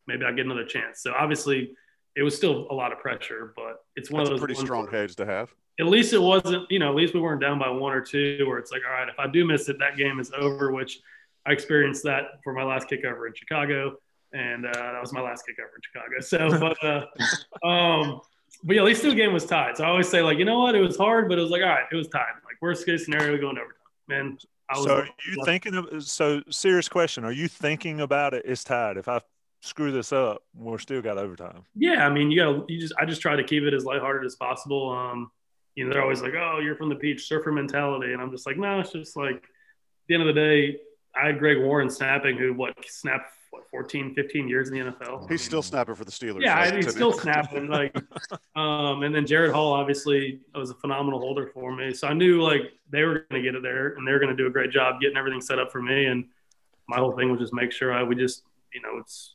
maybe I get another chance. So obviously, it was still a lot of pressure, but it's one That's of those pretty strong where, to have. At least it wasn't, you know, at least we weren't down by one or two, where it's like, all right, if I do miss it, that game is over. Which I experienced that for my last kickover in Chicago, and uh, that was my last kickover in Chicago. So, but uh, um, but yeah, at least the game was tied. So I always say, like, you know what, it was hard, but it was like, all right, it was tied. Like worst case scenario, going overtime. Man, I was. So are you thinking of? So serious question: Are you thinking about it? It's tied. If I screw this up, we're still got overtime. Yeah, I mean, you got you just I just try to keep it as lighthearted as possible. Um, you know, they're always like, "Oh, you're from the beach, surfer mentality," and I'm just like, no, it's just like at the end of the day, I had Greg Warren snapping, who what snapped what 14, 15 years in the NFL. He's still snapping for the Steelers. Yeah, right, he's today. still snapping. Like, um, and then Jared Hall obviously was a phenomenal holder for me, so I knew like they were going to get it there, and they were going to do a great job getting everything set up for me. And my whole thing was just make sure I we just you know it's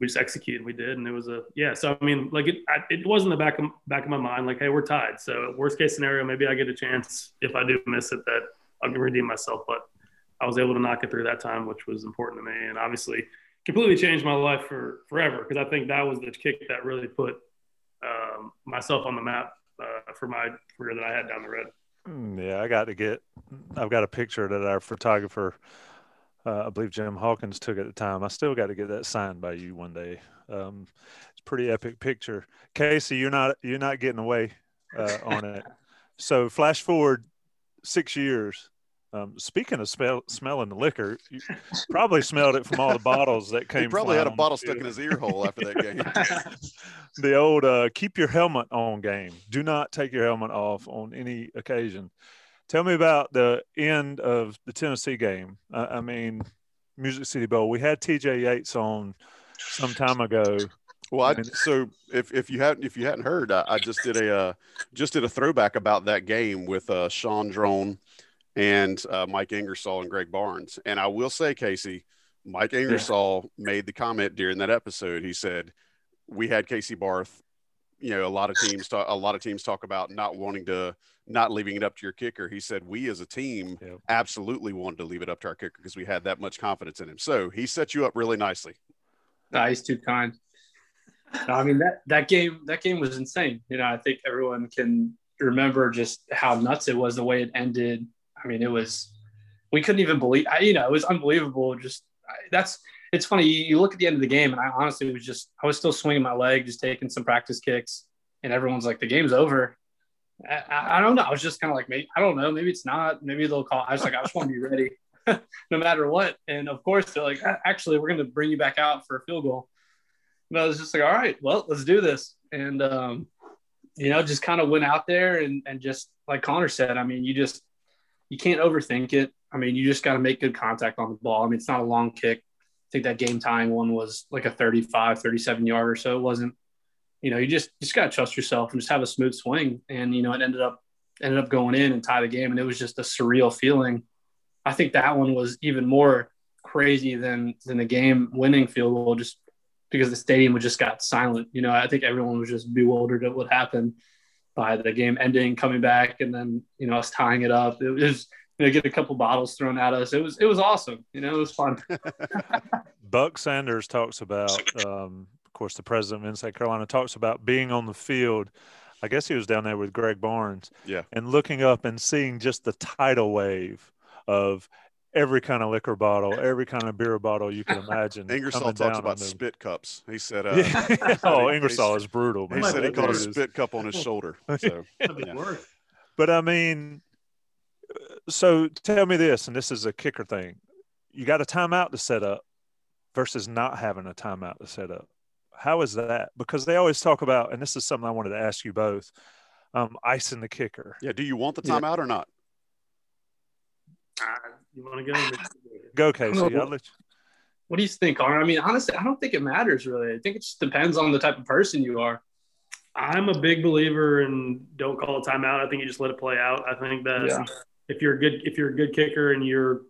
we just executed. We did, and it was a yeah. So I mean, like it, I, it was in the back of back of my mind, like, hey, we're tied. So worst case scenario, maybe I get a chance if I do miss it that I can redeem myself. But I was able to knock it through that time, which was important to me, and obviously completely changed my life for forever because I think that was the kick that really put um, myself on the map uh, for my career that I had down the road. Mm, Yeah, I got to get. I've got a picture that our photographer, uh, I believe Jim Hawkins took at the time. I still got to get that signed by you one day. Um, it's a pretty epic picture. Casey, you're not you're not getting away uh, on it. So flash forward six years. Um, speaking of smell, smelling the liquor, you probably smelled it from all the bottles that came. He probably had a flying on the bottle stuck in his ear hole after that game. the old uh, keep your helmet on game. Do not take your helmet off on any occasion. Tell me about the end of the Tennessee game. I, I mean, Music City Bowl. We had TJ Yates on some time ago. Well, I, so if, if you hadn't if you hadn't heard, I, I just did a uh, just did a throwback about that game with uh, Shaun Draughn and uh, Mike Ingersoll and Greg Barnes. And I will say, Casey, Mike Ingersoll made the comment during that episode. He said, "We had Casey Barth. You know, a lot of teams talk, a lot of teams talk about not wanting to, not leaving it up to your kicker." He said, "We as a team Yep. absolutely wanted to leave it up to our kicker because we had that much confidence in him." So he set you up really nicely. Nah, he's too kind. No, I mean that that game that game was insane. You know, I think everyone can remember just how nuts it was the way it ended. I mean, it was we couldn't even believe. I, you know, it was unbelievable. Just I, that's it's funny. You, you look at the end of the game, and I honestly was just I was still swinging my leg, just taking some practice kicks, and everyone's like, "The game's over." I, I, don't know. I was just kind of like, maybe I don't know. Maybe it's not. Maybe they'll call. I was like, I just want to be ready, no matter what. And of course, they're like, actually, we're going to bring you back out for a field goal. But I was just like, all right, well, let's do this. And, um, you know, just kind of went out there and, and just like Connor said, I mean, you just, you can't overthink it. I mean, you just got to make good contact on the ball. I mean, it's not a long kick. I think that game tying one was like a 35, 37 yarder. So it wasn't, you know, you just, just got to trust yourself and just have a smooth swing. And, you know, it ended up, ended up going in and tie the game. And it was just a surreal feeling. I think that one was even more crazy than, than the game winning field goal, just because the stadium just got silent. You know, I think everyone was just bewildered at what happened by the game ending, coming back, and then you know us tying it up. It was you know get a couple bottles thrown at us. It was it was awesome. You know, it was fun. Buck Sanders talks about, um, course, the president of Inside Carolina talks about being on the field. I guess he was down there with Greg Barnes. Yeah. And looking up and seeing just the tidal wave of every kind of liquor bottle, every kind of beer bottle you can imagine. Ingersoll coming talks down about on them. spit cups. He said, uh, Yeah. oh, he- Ingersoll is brutal. He said he caught a spit cup on his shoulder. So Yeah. But I mean, so tell me this, and this is a kicker thing. You got a timeout to set up versus not having a timeout to set up. How is that? Because they always talk about, and this is something I wanted to ask you both, um, icing the kicker. yeah, do you want the Yeah. timeout or not? Uh, you want to go? Go, Casey. No. I'll let you. What do you think, Connor? I mean, honestly, I don't think it matters really. I think it just depends on the type of person you are. I'm a big believer in don't call a timeout. I think you just let it play out. I think that Yeah. if you're a good if you're a good kicker and you're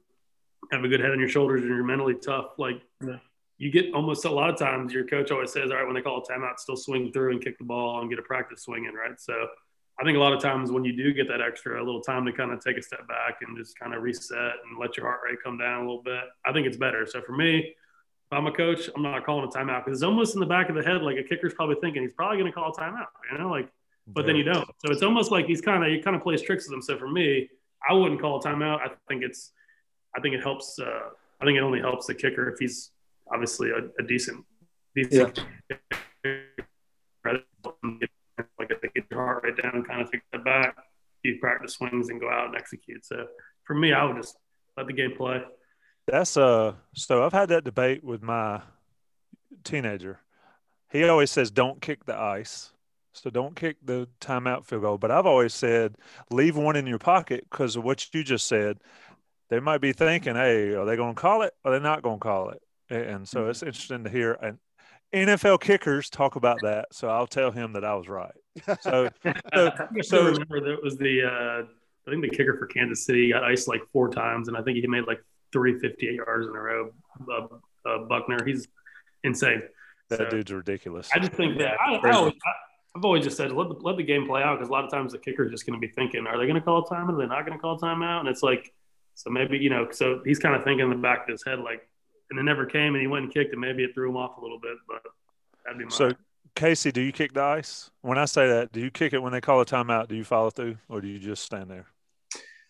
have a good head on your shoulders and you're mentally tough, like Yeah. You get almost a lot of times your coach always says, all right, when they call a timeout, still swing through and kick the ball and get a practice swing in, right? So I think a lot of times when you do get that extra, a little time to kind of take a step back and just kind of reset and let your heart rate come down a little bit, I think it's better. So for me, if I'm a coach, I'm not calling a timeout because it's almost in the back of the head, like a kicker's probably thinking he's probably going to call a timeout, you know, like, but then you don't. So it's almost like he's kind of, he kind of plays tricks with him. So for me, I wouldn't call a timeout. I think it's, I think it helps. Uh, I think it only helps the kicker if he's obviously a, a decent, decent. Yeah like I get your heart rate down, kind of take that back, you practice swings and go out and execute. So for me, I would just let the game play. That's uh so I've had that debate with my teenager. He always says don't kick the ice. So don't kick the timeout field goal. But I've always said leave one in your pocket because of what you just said. They might be thinking, hey, are they going to call it? Or are they not going to call it? And so it's interesting to hear. And NFL kickers talk about that. So I'll tell him that I was right. So, so, so remember that was the uh, I think the kicker for Kansas City got iced like four times, and I think he made like three fifty-eight yards in a row. Uh, uh, Butker, he's insane. That so, dude's ridiculous. I just think that I, I always, I've always just said let the, let the game play out because a lot of times the kicker is just going to be thinking, are they going to call a timeout? Are they not going to call a timeout? And it's like, so maybe you know, so he's kind of thinking in the back of his head like, and it never came, and he went and kicked, it. maybe it threw him off a little bit, but that'd be my. So Casey, do you kick the ice? When I say that, do you kick it when they call a timeout? Do you follow through, or do you just stand there?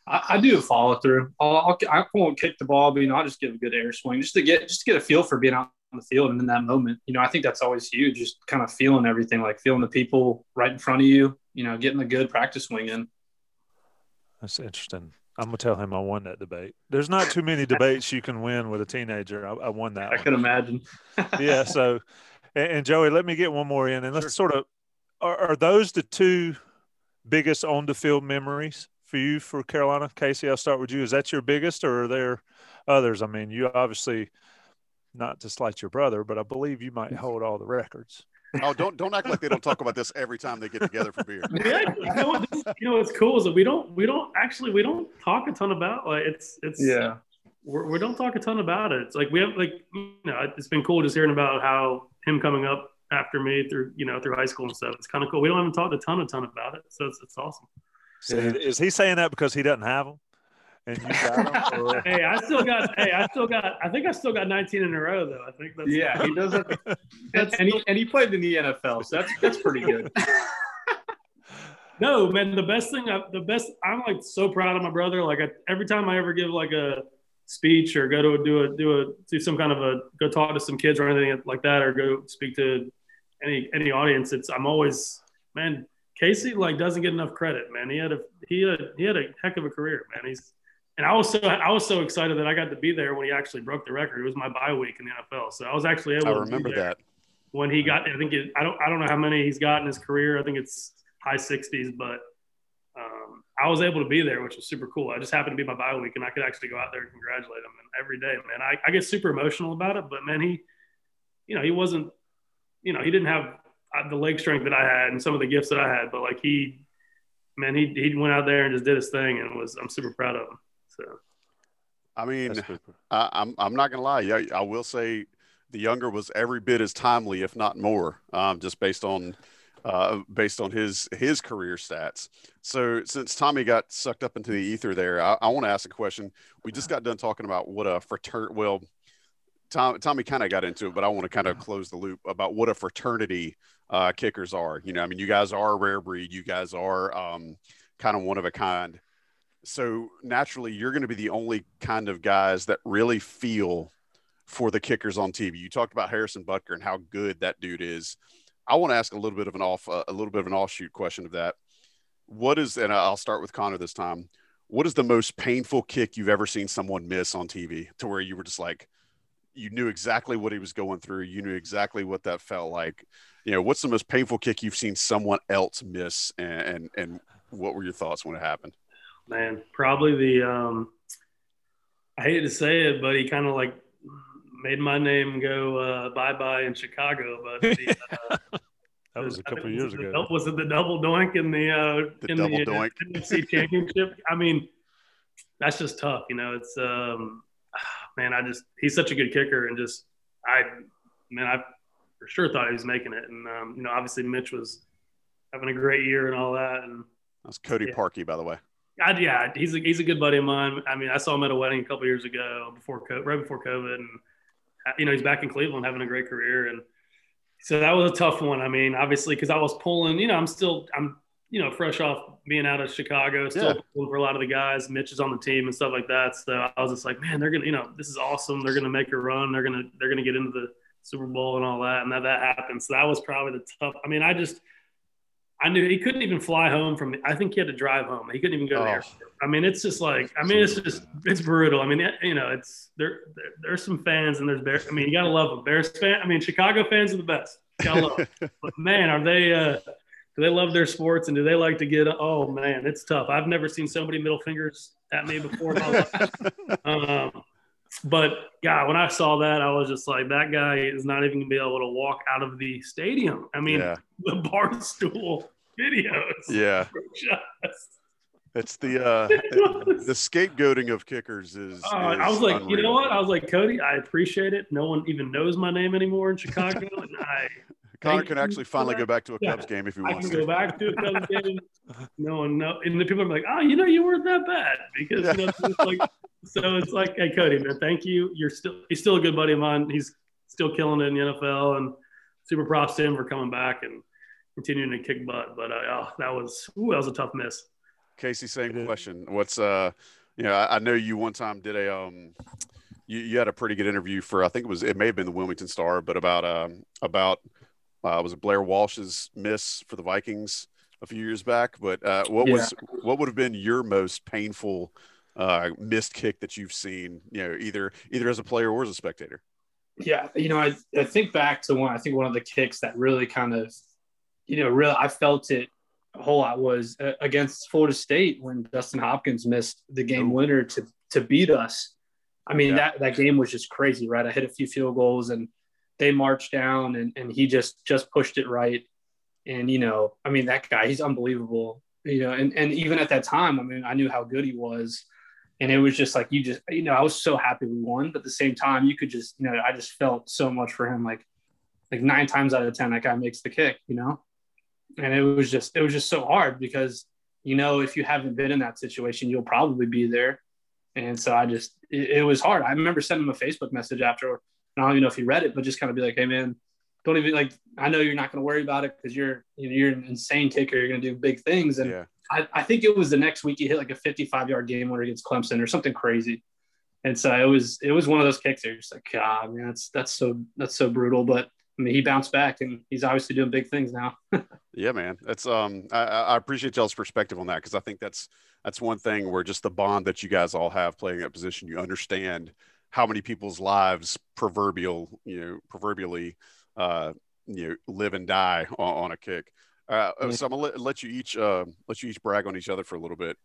I, I do follow through. I'll, I'll, I won't kick the ball, but you know, I'll just give a good air swing just to get just to get a feel for being out on the field and in that moment. You know, I think that's always huge. Just kind of feeling everything, like feeling the people right in front of you. You know, getting a good practice swing in. That's interesting. I'm gonna tell him I won that debate. There's not too many debates you can win with a teenager. I, I won that. I one. can imagine. yeah. So and, and Joey, let me get one more in, and let's sure. sort of are, are those the two biggest on the field memories for you for Carolina? Casey, I'll start with you. Is that your biggest, or are there others? I mean, you obviously not to slight your brother, but I believe you might hold all the records. Oh, don't don't act like they don't talk about this every time they get together for beer. Yeah, you know, what, you know what's cool is that we don't we don't actually we don't talk a ton about like it's it's yeah we're, we do not talk a ton about it. It's like we have like you know it's been cool just hearing about how him coming up after me through you know through high school and stuff. It's kind of cool. We don't even talk a ton a ton about it, so it's, it's awesome. So is he saying that because he doesn't have them? And you got them? hey, I still got. Hey, I still got. I think I still got 19 in a row though. I think that's. Yeah, he doesn't. and, and, he and he played in the NFL, so that's that's pretty good. no, man. The best thing. I, the best. I'm like so proud of my brother. Like I, every time I ever give like a speech or go to do a do a do some kind of a go talk to some kids or anything like that or go speak to any any audience it's i'm always man casey like doesn't get enough credit man he had a he had a, he had a heck of a career man he's and i was so i was so excited that i got to be there when he actually broke the record it was my bye week in the nfl so i was actually able I to remember that when he got i think it, i don't i don't know how many he's got in his career i think it's high 60s but um, I was able to be there, which was super cool. I just happened to be my bye week, and I could actually go out there and congratulate him. And every day, man, I, I get super emotional about it. But man, he, you know, he wasn't, you know, he didn't have uh, the leg strength that I had and some of the gifts that I had. But like he, man, he he went out there and just did his thing, and was I'm super proud of him. So, I mean, I, I'm I'm not gonna lie. I, I will say the younger was every bit as timely, if not more, um, just based on uh, based on his his career stats. So since Tommy got sucked up into the ether there, I, I want to ask a question. We just got done talking about what a fraternity. Well, Tom, Tommy kind of got into it, but I want to kind of close the loop about what a fraternity uh, kickers are. You know, I mean, you guys are a rare breed. You guys are um, kind of one of a kind. So naturally, you're going to be the only kind of guys that really feel for the kickers on TV. You talked about Harrison Butker and how good that dude is. I want to ask a little bit of an off, uh, a little bit of an offshoot question of that. What is, and I'll start with Connor this time. What is the most painful kick you've ever seen someone miss on TV to where you were just like, you knew exactly what he was going through. You knew exactly what that felt like. You know, what's the most painful kick you've seen someone else miss, and and, and what were your thoughts when it happened? Man, probably the. um I hate to say it, but he kind of like made my name go uh, bye bye in Chicago. But the, uh, that was a couple years ago. The, was it the double doink in the, uh, the in double the doink. NFC Championship? I mean, that's just tough. You know, it's um, man. I just he's such a good kicker, and just I man, I for sure thought he was making it, and um, you know, obviously Mitch was having a great year and all that, and That's Cody Yeah. Parkey, by the way. I, yeah, he's a, he's a good buddy of mine. I mean, I saw him at a wedding a couple years ago before right before COVID, and uh, you know he's back in Cleveland having a great career, and so that was a tough one. I mean, obviously because I was pulling, you know, I'm still I'm you know fresh off being out of Chicago, still Yeah. pulling for a lot of the guys. Mitch is on the team and stuff like that. So I was just like, man, they're gonna, you know, this is awesome. They're gonna make a run. They're gonna they're gonna get into the Super Bowl and all that, and that that happened. So that was probably the tough. I mean, I just. I knew he couldn't even fly home from. I think he had to drive home. He couldn't even go Oh. airport. I mean, it's just like. I mean, it's just it's brutal. I mean, you know, it's there. there there's some fans and there's Bears. I mean, you gotta love them. Bears fan. I mean, Chicago fans are the best. You gotta love 'em. But man, are they? uh Do they love their sports and do they like to get? Oh man, it's tough. I've never seen so many middle fingers at me before. In my life. um, but yeah, when I saw that, I was just like, that guy is not even gonna be able to walk out of the stadium. I mean, Yeah. the barstool videos. Yeah. It's the uh, the scapegoating of kickers is. Uh, I was like, you know what? I was like, Cody, I appreciate it. No one even knows my name anymore in Chicago, and I Connor can actually finally go back to a Yeah. Cubs game if he I wants can to. go back to a Cubs game. No one know, and the people are like, oh, you know, you weren't that bad because you know, it's like, so it's like, hey, Cody, man, thank you. You're still, he's still a good buddy of mine. He's still killing it in the NFL, and super props to him for coming back and continuing to kick butt. But uh, oh, that was, ooh, that was a tough miss. Casey, same question. What's uh, you know, I, I know you one time did a um, you, you had a pretty good interview for I think it was it may have been the Wilmington Star, but about um about uh, was it Blair Walsh's miss for the Vikings a few years back? But uh, what was what would have been your most painful uh, missed kick that you've seen? You know, either either as a player or as a spectator. Yeah, you know, I, I think back to one. I think one of the kicks that really kind of, you know, real I felt it a whole lot was uh, against Florida State when Dustin Hopkins missed the game winner to to beat us. I mean, Yeah. that that game was just crazy, right? I hit a few field goals and they marched down and and he just just pushed it right. And you know, I mean, that guy, he's unbelievable. You know, and and even at that time, I mean, I knew how good he was and it was just like you just you know i was so happy we won but at the same time you could just you know i just felt so much for him like like nine times out of ten that guy makes the kick you know and it was just it was just so hard because you know if you haven't been in that situation you'll probably be there and so i just it, it was hard i remember sending him a facebook message after and i don't even know if he read it but just kind of be like hey man don't even like i know you're not going to worry about it because you're you know, you're an insane kicker you're going to do big things and Yeah. I, I think it was the next week he hit like a 55 yard game winner against Clemson or something crazy. And so it was it was one of those kicks that you're just like, God, man, that's that's so that's so brutal. But I mean, he bounced back and he's obviously doing big things now. Yeah, man. That's um I, I appreciate y'all's perspective on that because I think that's that's one thing where just the bond that you guys all have playing that position, you understand how many people's lives proverbial, you know, proverbially uh you know live and die on, on a kick. Uh, so I'm gonna let, let you each uh, let you each brag on each other for a little bit.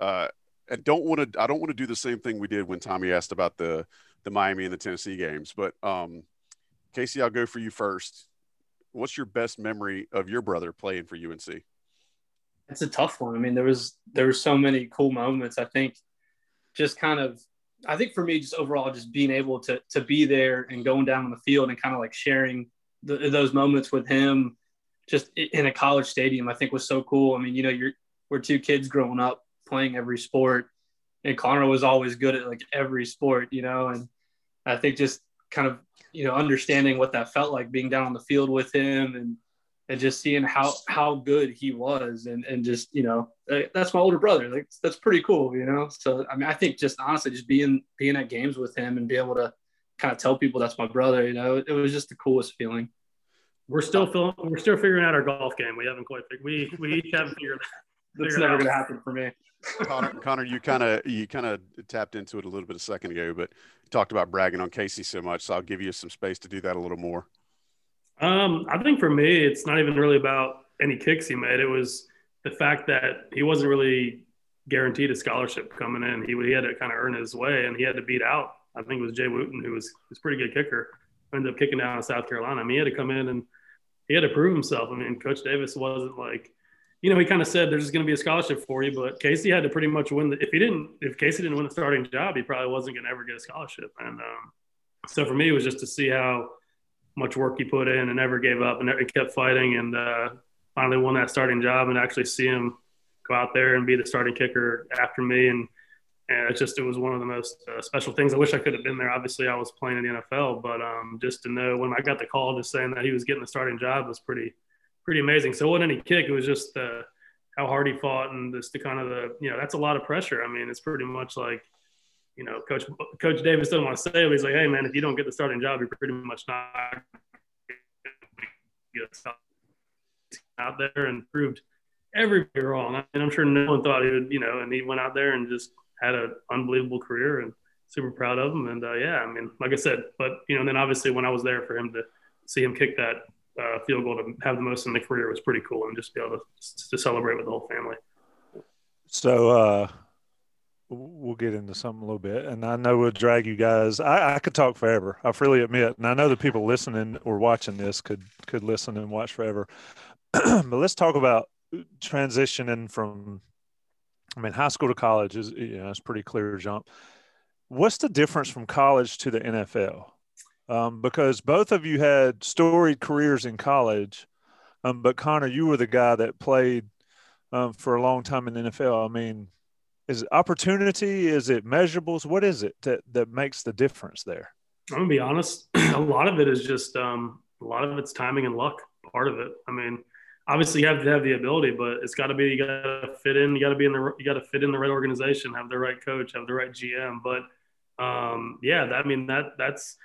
Uh, and don't want to I don't want to do the same thing we did when Tommy asked about the the Miami and the Tennessee games, but um Casey, I'll go for you first what's your best memory of your brother playing for UNC? it's a tough one. I mean, there was there were so many cool moments. I think just kind of I think for me, just overall, just being able to to be there and going down on the field and kind of like sharing the, those moments with him, just in a college stadium, I think was so cool. I mean, you know, you're we're two kids growing up playing every sport, and Connor was always good at like every sport, you know, and I think just kind of you know understanding what that felt like being down on the field with him and and just seeing how how good he was and and just you know uh, that's my older brother like that's pretty cool you know so i mean i think just honestly just being being at games with him and be able to kind of tell people that's my brother you know it was just the coolest feeling We're still film, we're still figuring out our golf game. We haven't quite figured. We we each haven't figured. that's Figure never out. going to happen for me Connor, Connor, you kind of you kind of tapped into it a little bit a second ago, but talked about bragging on Casey so much, so I'll give you some space to do that a little more. Um, I think for me, it's not even really about any kicks he made. It was the fact that he wasn't really guaranteed a scholarship coming in. He, he had to kind of earn his way, and he had to beat out. I think it was Jay Wooten, who was was a pretty good kicker. Ended up kicking down in South Carolina. I mean, he had to come in and he had to prove himself. I mean, Coach Davis wasn't like, you know, he kind of said there's going to be a scholarship for you, but Casey had to pretty much win. The, if he didn't, if Casey didn't win the starting job, he probably wasn't going to ever get a scholarship. And um, so for me, it was just to see how much work he put in and never gave up and kept fighting and uh, finally won that starting job and actually see him go out there and be the starting kicker after me. And, and it's just, it was one of the most uh, special things. I wish I could have been there. Obviously, I was playing in the NFL, but um, just to know when I got the call just saying that he was getting the starting job was pretty, pretty amazing. So it wasn't any kick. It was just uh, how hard he fought and just the kind of the, you know, that's a lot of pressure. I mean, it's pretty much like, you know, Coach Coach Davis doesn't want to say it. He's like, hey man, if you don't get the starting job, you're pretty much not out there and proved everybody wrong. I mean, I'm sure no one thought he would, you know, and he went out there and just had an unbelievable career and super proud of him. And uh, yeah, I mean, like I said, but you know, then obviously when I was there for him to see him kick that uh, field goal to have the most in the career was pretty cool and just be able to, to celebrate with the whole family. So, uh, we'll get into something a little bit, and I know we'll drag you guys. I, I could talk forever. I freely admit, and I know the people listening or watching this could could listen and watch forever. but let's talk about transitioning from, I mean, high school to college is you know it's pretty clear jump. What's the difference from college to the NFL? Um, because both of you had storied careers in college, um, but Connor, you were the guy that played um, for a long time in the NFL. I mean, is it opportunity? Is it measurables? What is it that, that makes the difference there? I'm gonna be honest. a lot of it is just um, a lot of it's timing and luck. Part of it. I mean, obviously you have to have the ability, but it's got to be you got to fit in. You got to be in the you got to fit in the right organization, have the right coach, have the right GM. But um, yeah, that, I mean that that's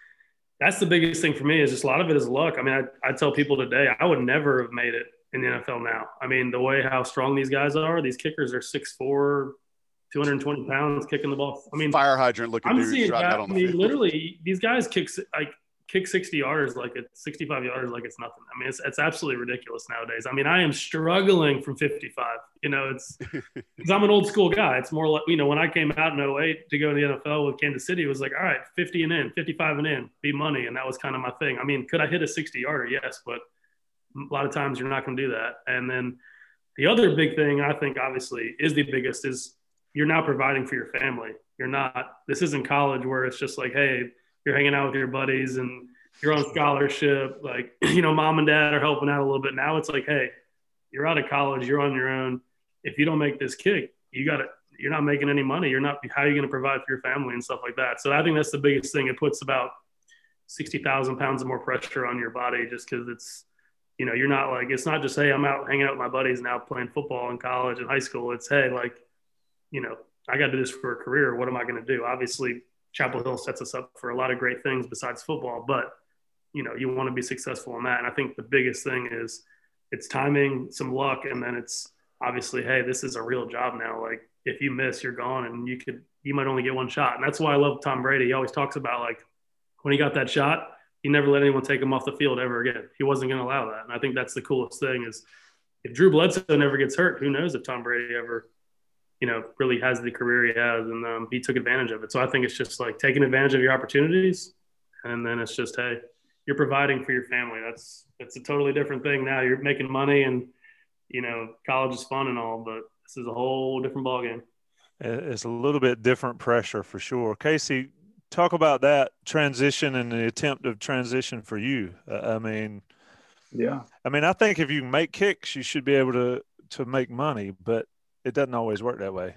that's the biggest thing for me is just a lot of it is luck. I mean, I, I tell people today I would never have made it in the NFL now. I mean, the way how strong these guys are, these kickers are six four, 220 pounds kicking the ball. I mean, fire hydrant looking I'm dudes seeing that, I mean, field. literally, these guys kick like kick 60 yards like it's 65 yards like it's nothing. I mean, it's it's absolutely ridiculous nowadays. I mean, I am struggling from 55. You know, it's because I'm an old school guy. It's more like you know when I came out in 08 to go to the NFL with Kansas City, it was like all right, 50 and in, 55 and in, be money, and that was kind of my thing. I mean, could I hit a 60 yarder? Yes, but a lot of times you're not going to do that. And then the other big thing I think obviously is the biggest is you're now providing for your family. You're not, this isn't college where it's just like, hey, you're hanging out with your buddies and you're on scholarship. Like, you know, mom and dad are helping out a little bit. Now it's like, hey, you're out of college, you're on your own. If you don't make this kick, you got to, you're not making any money. You're not, how are you going to provide for your family and stuff like that? So I think that's the biggest thing. It puts about 60,000 pounds of more pressure on your body just because it's, you know, you're not like, it's not just, hey, I'm out hanging out with my buddies now playing football in college and high school. It's, hey, like, you know, I got to do this for a career. What am I going to do? Obviously, Chapel Hill sets us up for a lot of great things besides football, but you know, you want to be successful in that. And I think the biggest thing is it's timing, some luck, and then it's obviously, hey, this is a real job now. Like if you miss, you're gone, and you could you might only get one shot. And that's why I love Tom Brady. He always talks about like when he got that shot, he never let anyone take him off the field ever again. He wasn't going to allow that. And I think that's the coolest thing is if Drew Bledsoe never gets hurt, who knows if Tom Brady ever you know, really has the career he has, and um, he took advantage of it. So I think it's just like taking advantage of your opportunities, and then it's just hey, you're providing for your family. That's it's a totally different thing now. You're making money, and you know, college is fun and all, but this is a whole different ballgame. It's a little bit different pressure for sure. Casey, talk about that transition and the attempt of transition for you. I mean, yeah, I mean, I think if you make kicks, you should be able to to make money, but it doesn't always work that way.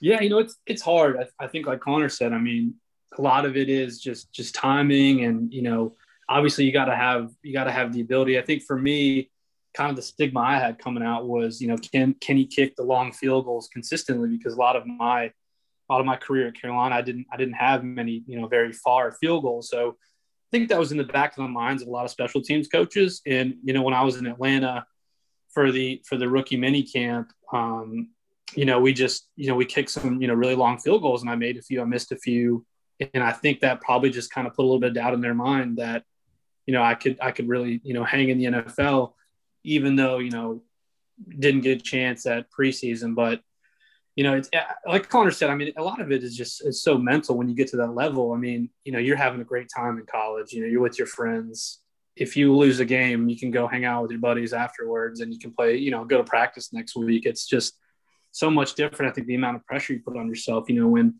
Yeah, you know, it's it's hard. I, I, think, like Connor said, I mean, a lot of it is just just timing, and you know, obviously you got to have you got to have the ability. I think for me, kind of the stigma I had coming out was, you know, can can he kick the long field goals consistently? Because a lot of my a lot of my career at Carolina, I didn't I didn't have many, you know, very far field goals. So I think that was in the back of the minds of a lot of special teams coaches. And you know, when I was in Atlanta for the for the rookie mini camp, um, you know, we just you know we kicked some you know really long field goals, and I made a few, I missed a few, and I think that probably just kind of put a little bit of doubt in their mind that you know I could I could really you know hang in the NFL, even though you know didn't get a chance at preseason, but you know, it's like Connor said. I mean, a lot of it is just it's so mental when you get to that level. I mean, you know, you're having a great time in college. You know, you're with your friends if you lose a game, you can go hang out with your buddies afterwards and you can play, you know, go to practice next week. It's just so much different. I think the amount of pressure you put on yourself, you know, when,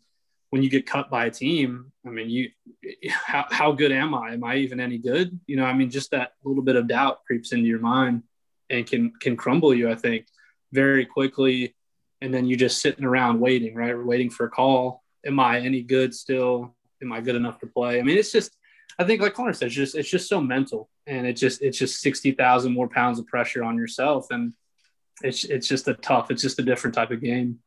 when you get cut by a team, I mean, you, how, how good am I? Am I even any good? You know, I mean, just that little bit of doubt creeps into your mind and can, can crumble you, I think. very quickly, and then you're just sitting around waiting, right? Waiting for a call. Am I any good still? Am I good enough to play? I mean, it's just I think like Connor said, it's just it's just so mental, and it just it's just sixty thousand more pounds of pressure on yourself, and it's it's just a tough. It's just a different type of game.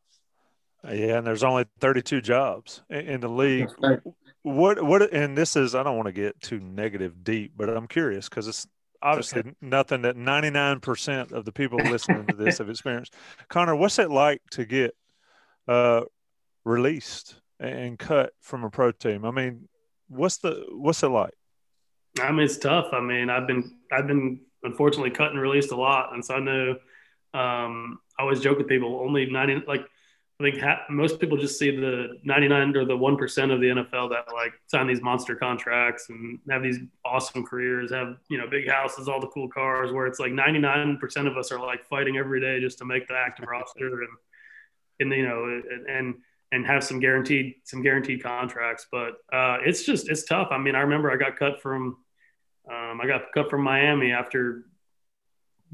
Yeah, and there's only 32 jobs in the league. Right. What what and this is I don't want to get too negative deep, but I'm curious because it's obviously okay. nothing that 99% of the people listening to this have experienced. Connor, what's it like to get uh, released and cut from a pro team? I mean, what's the what's it like? I mean, it's tough. I mean, I've been I've been unfortunately cut and released a lot, and so I know. Um, I always joke with people only ninety like I think ha- most people just see the 99 or the 1% of the NFL that like sign these monster contracts and have these awesome careers, have, you know, big houses, all the cool cars, where it's like 99% of us are like fighting every day just to make the active roster and, and, you know, and, and have some guaranteed, some guaranteed contracts. But uh, it's just, it's tough. I mean, I remember I got cut from, um, I got cut from Miami after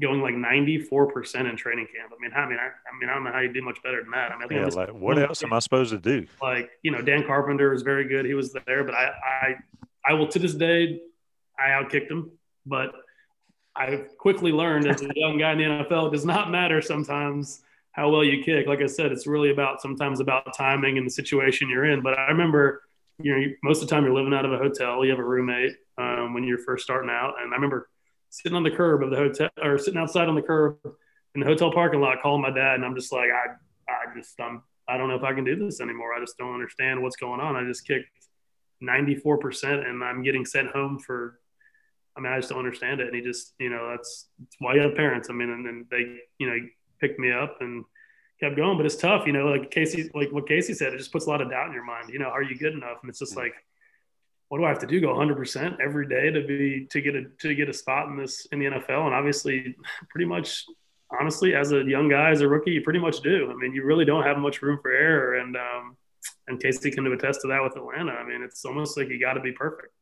going like 94% in training camp. I mean, I mean, I, I, mean, I don't know how you do much better than that. I mean, I yeah, like, what else am I supposed to do? Like, you know, Dan Carpenter is very good. He was there, but I, I, I will to this day, I outkicked him, but I quickly learned as a young guy in the NFL, it does not matter sometimes how well you kick. Like I said, it's really about sometimes about timing and the situation you're in. But I remember, you know, most of the time you're living out of a hotel, you have a roommate um, when you're first starting out. And I remember sitting on the curb of the hotel or sitting outside on the curb in the hotel parking lot calling my dad and I'm just like I I just I'm I don't know if I can do this anymore. I just don't understand what's going on. I just kicked 94% and I'm getting sent home for I mean I just don't understand it and he just you know that's, that's why you have parents. I mean and, and they you know picked me up and kept going but it's tough you know like Casey like what Casey said it just puts a lot of doubt in your mind you know are you good enough and it's just like what do I have to do? Go 100% every day to be to get a to get a spot in this in the NFL? And obviously, pretty much, honestly, as a young guy, as a rookie, you pretty much do. I mean, you really don't have much room for error, and um, and Casey can attest to that with Atlanta. I mean, it's almost like you got to be perfect.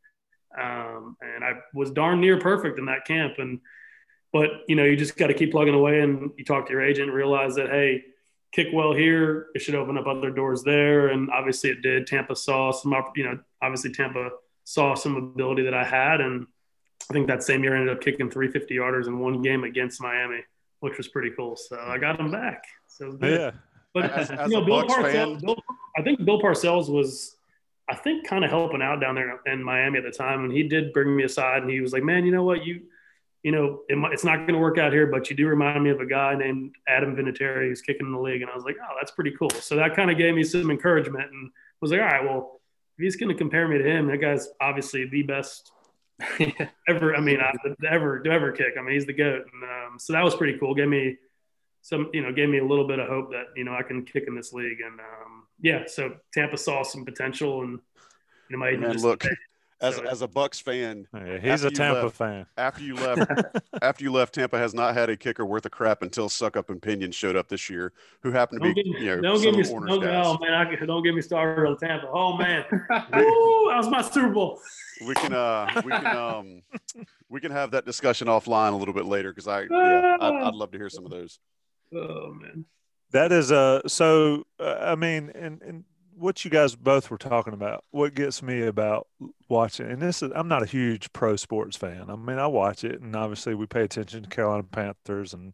Um, and I was darn near perfect in that camp, and but you know, you just got to keep plugging away, and you talk to your agent, and realize that hey kick well here, it should open up other doors there. And obviously it did. Tampa saw some, you know, obviously Tampa saw some ability that I had. And I think that same year I ended up kicking 350 yarders in one game against Miami, which was pretty cool. So I got him back. So yeah. But as, as you know, Bill Parcells, Bill, I think Bill Parcells was, I think, kind of helping out down there in Miami at the time. And he did bring me aside and he was like, man, you know what? You, you know, it, it's not going to work out here, but you do remind me of a guy named Adam Vinatieri who's kicking in the league. And I was like, oh, that's pretty cool. So that kind of gave me some encouragement and was like, all right, well, if he's going to compare me to him, that guy's obviously the best ever. I mean, ever to ever kick. I mean, he's the goat. And um, so that was pretty cool. Gave me some, you know, gave me a little bit of hope that you know I can kick in this league. And um, yeah, so Tampa saw some potential, and you know, my agent just look as, as a Bucks fan, yeah, he's a Tampa left, fan. After you left, after you left, Tampa has not had a kicker worth of crap until Succop and Pinion showed up this year, who happened to don't be me, you know don't give me don't, oh man, I, don't get me started on Tampa. Oh man, Woo, that was my Super Bowl. We can uh we can um we can have that discussion offline a little bit later because I yeah I'd, I'd, love to hear some of those. Oh man, that is uh so uh, I mean and and what you guys both were talking about, what gets me about watching, and this is, I'm not a huge pro sports fan. I mean, I watch it, and obviously we pay attention to Carolina Panthers and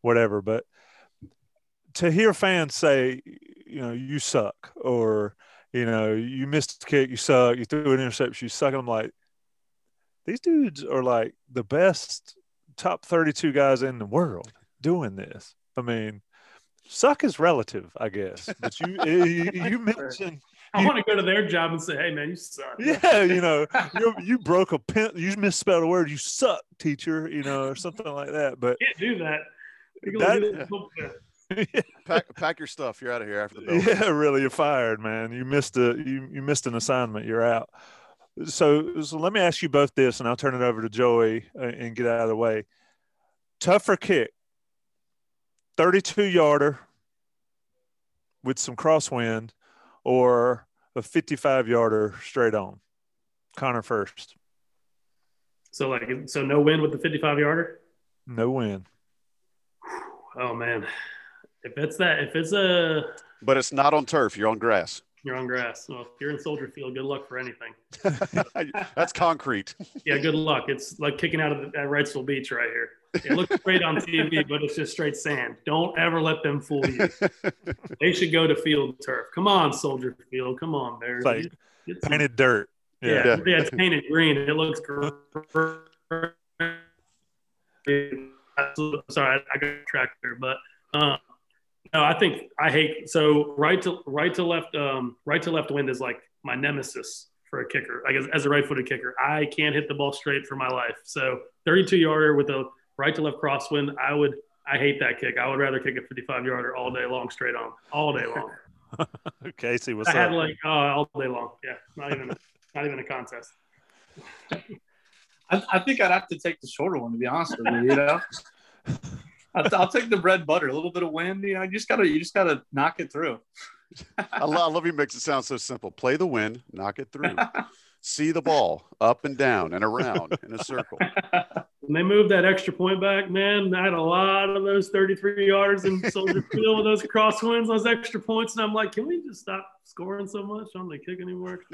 whatever, but to hear fans say, you know, you suck, or, you know, you missed a kick, you suck, you threw an interception, you suck. I'm like, these dudes are like the best top 32 guys in the world doing this. I mean, suck is relative, I guess. But you you, you mentioned. I want to go to their job and say, "Hey, man, you suck." Yeah, you know, you you broke a pen, you misspelled a word, you suck, teacher, you know, or something like that. But can't do that. that yeah. pack, pack your stuff. You're out of here after the bell. Yeah, really, you're fired, man. You missed a you, you missed an assignment. You're out. So, so let me ask you both this, and I'll turn it over to Joey uh, and get out of the way. Tougher kick, 32 yarder with some crosswind or a 55 yarder straight on? Connor first. So like so no wind with the 55 yarder? No wind. Oh man, if it's that, if it's a, but it's not on turf. You're on grass. You're on grass. Well, if you're in Soldier Field, good luck for anything. That's concrete. yeah, good luck. It's like kicking out of the, at Wrightsville Beach right here. It looks great on TV, but it's just straight sand. Don't ever let them fool you. they should go to field turf. Come on, Soldier Field. Come on, Bears. Like painted dirt. Yeah. Yeah. yeah, it's painted green. It looks great. Sorry, I got tracked there, but uh, no, I think I hate so right to right to left um, right to left wind is like my nemesis for a kicker. Like as, as a right-footed kicker, I can't hit the ball straight for my life. So 32 yarder with a right to left crosswind, I would I hate that kick. I would rather kick a 55 yarder all day long straight on, all day long. Casey, what's I up? had like oh, all day long. Yeah, not even a, not even a contest. I, I, think I'd have to take the shorter one to be honest with you. You know, I'll, I'll, take the bread butter, a little bit of wind. You know, you just gotta you just gotta knock it through. I, love, I love you makes it sound so simple. Play the wind, knock it through. See the ball up and down and around in a circle. When they moved that extra point back, man, I had a lot of those 33 yards in Soldier Field with those crosswinds, those extra points. And I'm like, can we just stop scoring so much on the kick anymore?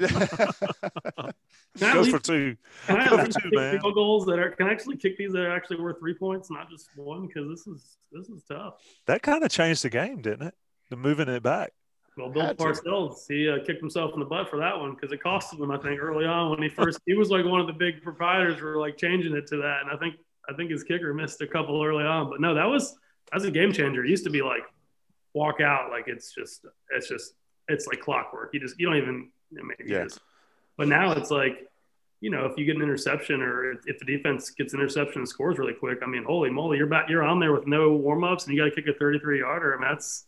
Go for two. Can I Go for two, man. Field goals that are can I actually kick these that are actually worth three points, not just one? Because this is this is tough. That kind of changed the game, didn't it? The moving it back. Well, Bill Parcells, he uh, kicked himself in the butt for that one because it cost him, I think, early on when he first. he was like one of the big proprietors for like changing it to that, and I think I think his kicker missed a couple early on, but no, that was that was a game changer. It used to be like walk out, like it's just it's just it's like clockwork. You just you don't even maybe yeah. Just, but now it's like you know if you get an interception or if the defense gets an interception and scores really quick, I mean, holy moly, you're back, you're on there with no warm ups and you got to kick a 33 yarder. I mean, that's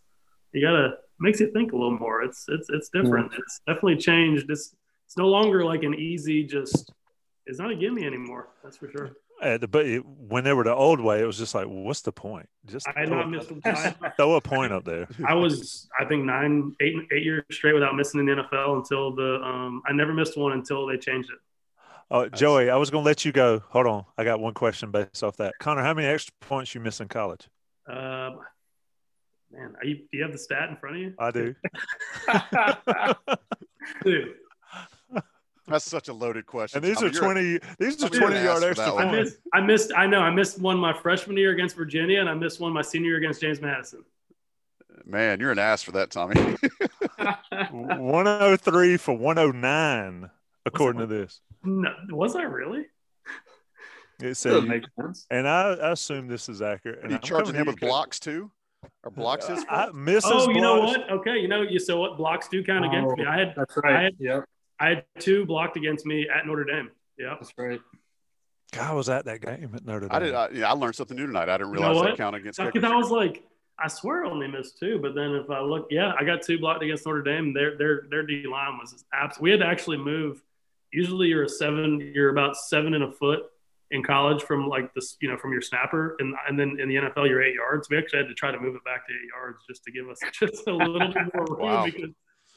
you gotta makes you think a little more. It's it's it's different. Yeah. It's definitely changed. It's it's no longer like an easy just. It's not a gimme anymore. That's for sure. Uh, but it, when they were the old way, it was just like, what's the point? Just I throw, not missed, I, throw a point up there. I was, I think, nine, eight, eight years straight without missing in the NFL until the. Um, I never missed one until they changed it. Oh, Joey, I was going to let you go. Hold on, I got one question based off that. Connor, how many extra points you miss in college? Um, Man, you, do you have the stat in front of you? I do. Dude. That's such a loaded question. And these are twenty. These are twenty yard extra I missed, I missed. I know. I missed one my freshman year against Virginia, and I missed one my senior year against James Madison. Man, you're an ass for that, Tommy. 103 for 109, according to this. No, was I really? It said, and I, I, assume this is accurate. And you charging him with blocks too? Or blocks his I, misses Oh, you blocks. know what? Okay, you know, you so what blocks do count oh, against me. Oh, I had that's right. I had, yep. I had two blocked against me at Notre Dame. Yeah, that's right. God, I was at that game at Notre Dame. I did. I, yeah, I learned something new tonight. I didn't realize you know that count against. Because I was like, I swear I only missed two, but then if I look, yeah, I got two blocked against Notre Dame. Their their their D line was absolutely. We had to actually move. Usually, you're a seven. You're about seven and a foot in college from like this, you know, from your snapper, and and then in the NFL you're eight yards. We actually had to try to move it back to eight yards just to give us just a little bit more room wow. because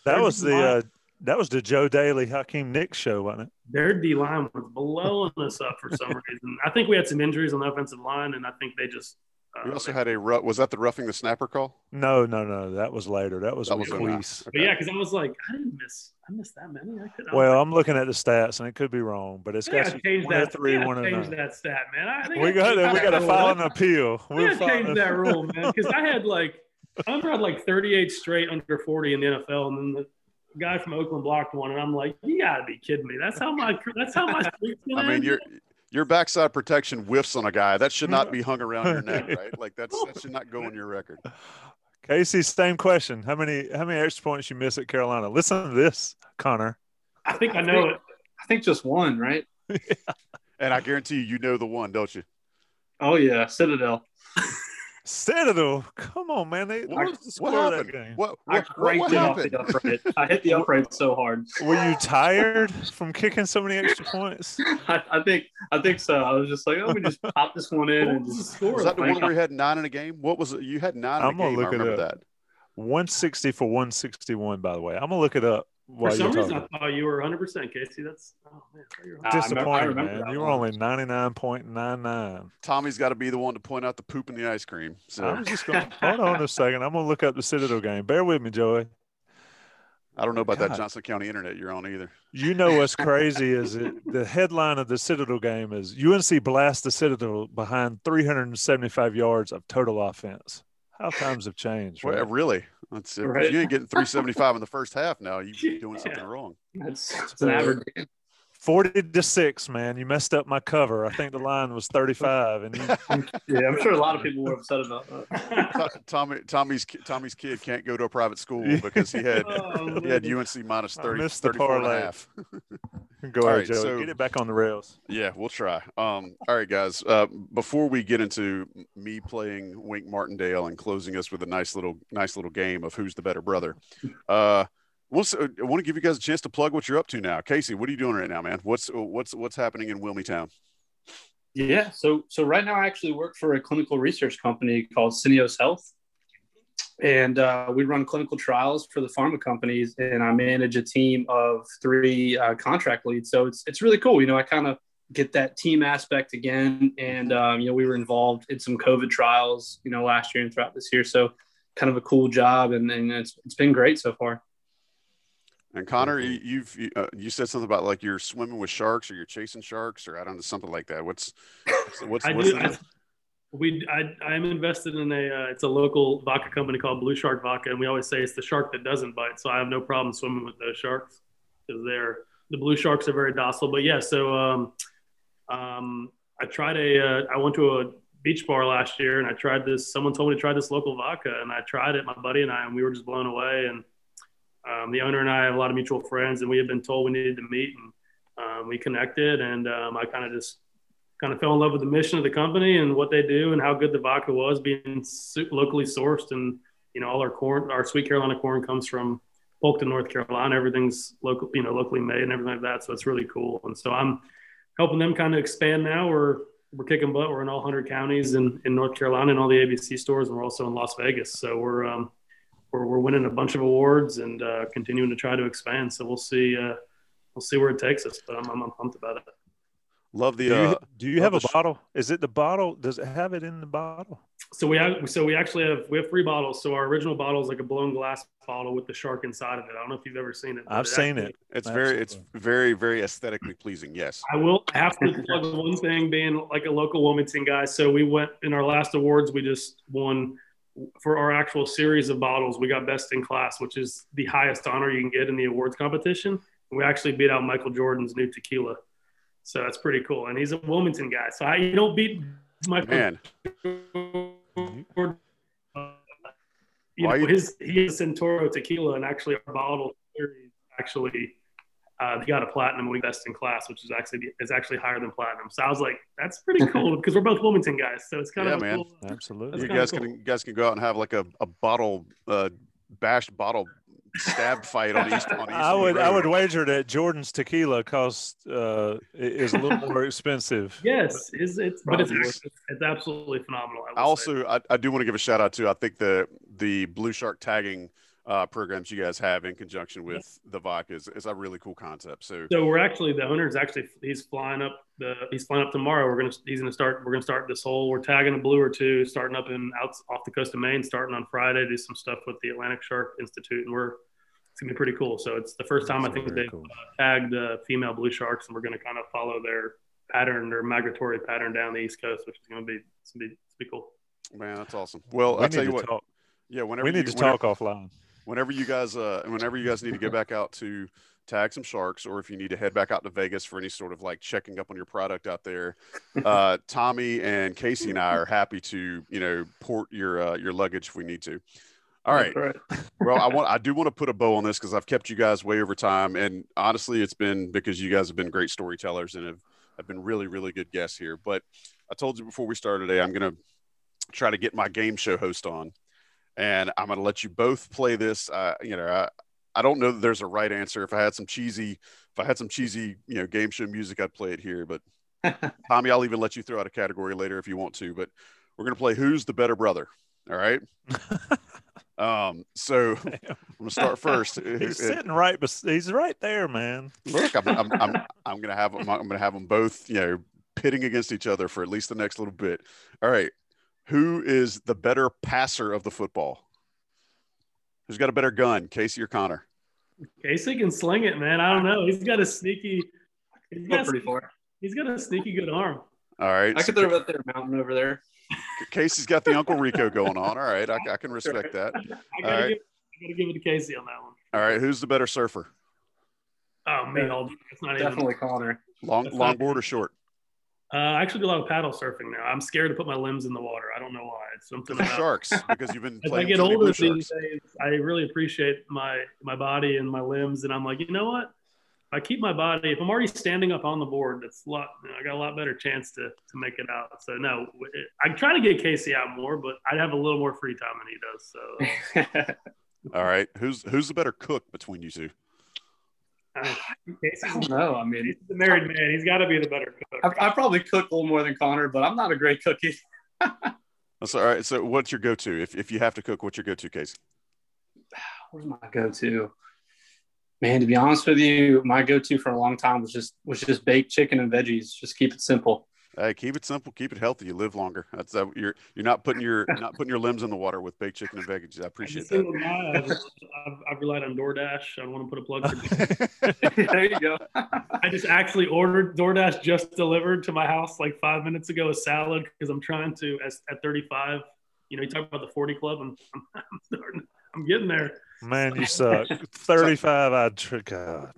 that was the uh, that was the Joe Daly Hakeem Nicks show, wasn't it? Their D line was blowing us up for some reason. I think we had some injuries on the offensive line, and I think they just we uh, also had a rough. was that the roughing the snapper call? No, no, no. That was later. That was that was Okay. But yeah, because I was like, I didn't miss, I missed that many. I could. well, I'm looking at the stats, and it could be wrong, but it's got to change that. Three, yeah, one change that stat, man. I think we got we got to file an appeal. We got to change that rule, man. Because I had like I remember I had like 38 straight under 40 in the NFL, and then the guy from Oakland blocked one, and I'm like, you gotta be kidding me. That's how my that's how my. I mean, you're your backside protection whiffs on a guy, that should not be hung around your neck, right? Like that's that should not go on your record. Casey, same question. How many how many extra points you miss at Carolina? Listen to this, Connor. I think I know it. I think just one, right? yeah. And I guarantee you, you know the one, don't you? Oh yeah, Citadel. Citadel, come on, man! They, what, was the score of that game? What, what, what, what happened? Upright. I hit the upright so hard. Were you tired from kicking so many extra points? I, I, think I think so. I was just like, oh, we just pop this one in and just score. Was that the one where you had nine in a game? What was it? You had 9 I'm gonna game. Look I remember that. 160 for 161, by the way. I'm gonna look it up While For some you're reason, I thought you were 100 percent Casey. That's oh man, I you were I remember- I Disappointing, man. that You were only ninety nine point nine nine. Tommy's got to be the one to point out the poop in the ice cream. I So was just going. hold on a second. I'm gonna look up the Citadel game. Bear with me, Joey. I don't know about that Johnson County internet you're on either. You know what's crazy is it, the headline of the Citadel game is UNC blasts the Citadel behind 375 yards of total offense. How times have changed, Well, really? That's if Right. you ain't getting 375 in the first half now, you're doing something Yeah. wrong. That's, that's an average. 40 to 6, man. You messed up my cover. I think the line was 35 and you, Yeah, I'm sure a lot of people were upset about that. Tommy Tommy's Tommy's kid can't go to a private school because he had Oh, he had. UNC minus I 30, missed the 34 and a half. go ahead, right, Joey. so- Get it back on the rails. Yeah, we'll try. Um, all right, guys. Uh, before we get into me playing Wink Martindale and closing us with a nice little, nice little game of who's the better brother, uh, we'll, s- I want to give you guys a chance to plug what you're up to now. Casey, what are you doing right now, man? What's what's what's happening in Wilmington? Yeah. So so right now I actually work for a clinical research company called Syneos Health. And uh, we run clinical trials for the pharma companies, and I manage a team of three uh, contract leads. So it's it's really cool. You know, I kind of get that team aspect again, and um, you know, we were involved in some COVID trials, you know, last year and throughout this year. So kind of a cool job, and, and it's it's been great so far. And Connor, you, you've you, uh, you said something about like you're swimming with sharks or you're chasing sharks or I don't know something like that. What's what's what's, I what's do. I, we I I'm invested in a uh, it's a local vodka company called Blue Shark Vodka, and we always say it's the shark that doesn't bite. So I have no problem swimming with those sharks because they're the blue sharks are very docile. But yeah, so um, um, I tried a uh, I went to a beach bar last year and I tried this. Someone told me to try this local vodka, and I tried it. My buddy and I, and we were just blown away. And um, the owner and I have a lot of mutual friends, and we had been told we needed to meet, and um, we connected, and um, I kind of just kind of fell in love with the mission of the company and what they do and how good the vodka was being locally sourced. And you know all our corn our sweet carolina corn comes from polkton north carolina. Everything's local you know locally made and everything like that so it's really cool. And so i'm helping them kind of expand now. We're we're kicking butt. We're in all 100 counties in, in north carolina and all the abc stores and we're also in las vegas. So we're um we're, we're winning a bunch of awards and uh, continuing to try to expand so we'll see uh, we'll see where it takes us but i'm, I'm, I'm pumped about it love the Do you, uh, do you have a sh- bottle? Is it the bottle? Does it have it in the bottle? So we have, so we actually have we have three bottles. So our original bottle is like a blown glass bottle with the shark inside of it. I don't know if you've ever seen it. I've seen actually- it. it's very it's very very aesthetically pleasing. Yes. I will have to plug one thing, being like a local Wilmington guy. So we went in our last awards. We just won for our actual series of bottles. We got best in class, which is the highest honor you can get in the awards competition. We actually beat out Michael Jordan's new tequila. So that's pretty cool. And he's a Wilmington guy. So I, you don't beat Michael Man, Jordan. You Why know, you- his he is Cincoro tequila, and actually our bottle series actually uh, he got a platinum. We best in class, which is actually is actually higher than platinum. So I was like, that's pretty cool because we're both Wilmington guys. So it's kind Yeah, of a man. cool. Absolutely. you guys cool. can you guys can go out and have like a, a bottle uh, bashed bottle stab fight on East on East. I would I would wager that Jordan's tequila costs uh, is a little more expensive. Yes, is it's but it's it's, it's absolutely phenomenal. I, I also I, I do want to give a shout out to I think the the Blue Shark tagging uh, programs you guys have in conjunction with the vodka is, is a really cool concept. So So we're actually the owner's actually he's flying up the he's flying up tomorrow. We're gonna he's gonna start we're gonna start this whole we're tagging a blue or two starting up in out off the coast of Maine starting on Friday do some stuff with the Atlantic Shark Institute and we're it's gonna be pretty cool. So it's the first time I think they've cool. uh, tagged uh, female blue sharks and we're gonna kind of follow their pattern their migratory pattern down the east coast, which is gonna be it's gonna be, it's gonna be cool. man, that's awesome. Well, we I'll tell you what. talk. Yeah, whenever We need you, to whenever- talk offline. Whenever you guys uh whenever you guys need to get back out to tag some sharks or if you need to head back out to vegas for any sort of like checking up on your product out there uh tommy and casey and i are happy to you know port your uh, your luggage if we need to. All right. Right. well i want i do want to put a bow on this because i've kept you guys way over time and honestly it's been because you guys have been great storytellers and have, have been really really good guests here. But i told you before we started today i'm gonna try to get my game show host on and I'm going to let you both play this. Uh, you know, I, I don't know that there's a right answer. If I had some cheesy, if I had some cheesy, you know, game show music, I'd play it here. But Tommy, I'll even let you throw out a category later if you want to. But we're going to play Who's the Better Brother. All right. Um, so I'm gonna start first. he's sitting right, but he's right there, man. Look, I'm, I'm, I'm, I'm gonna have them. I'm gonna have them both, you know, pitting against each other for at least the next little bit. All right, who is the better passer of the football? Who's got a better gun, Casey or Connor? Casey can sling it, man. I don't know. He's got a sneaky. He's got, pretty far. He's got a sneaky good arm. All right. I could throw up there mountain over there. Casey's got the Uncle Rico going on. All right, I, I can respect that. I gotta, right. give, I gotta give it to Casey on that one. All right, who's the better surfer? Oh me, all it's not Definitely even. Connor. Long That's longboard not- or short? Uh, I actually do a lot of paddle surfing now. I'm scared to put my limbs in the water. I don't know why. It's something The about sharks, because you've been as I get too older these sharks. days, I really appreciate my my body and my limbs, and I'm like, you know what? If I keep my body, if I'm already standing up on the board, that's a lot. You know, I got a lot better chance to to make it out. So no, I'm trying to get Casey out more, but I'd have a little more free time than he does. So All right, who's who's the better cook between you two? I Casey's don't know. I mean, the married man. He's got to be the better cook. I, I probably cook a little more than Connor, but I'm not a great cookie. That's all right. So, what's your go-to if if you have to cook? What's your go-to, Casey? Where's my go-to? Man, to be honest with you, my go-to for a long time was just was just baked chicken and veggies. Just keep it simple. Hey, keep it simple, keep it healthy. You live longer. That's uh, you're you're not putting your not putting your limbs in the water with baked chicken and veggies. I As a appreciate that. guy, I've, I've, I've relied on DoorDash. I don't want to put a plug for there you go. I just actually ordered DoorDash just delivered to my house like five minutes ago a salad because I'm trying to as at 35. You know, you talk about the 40 club. I'm, I'm, I'm starting. I'm getting there. Man, you suck. 35, I'd trick God.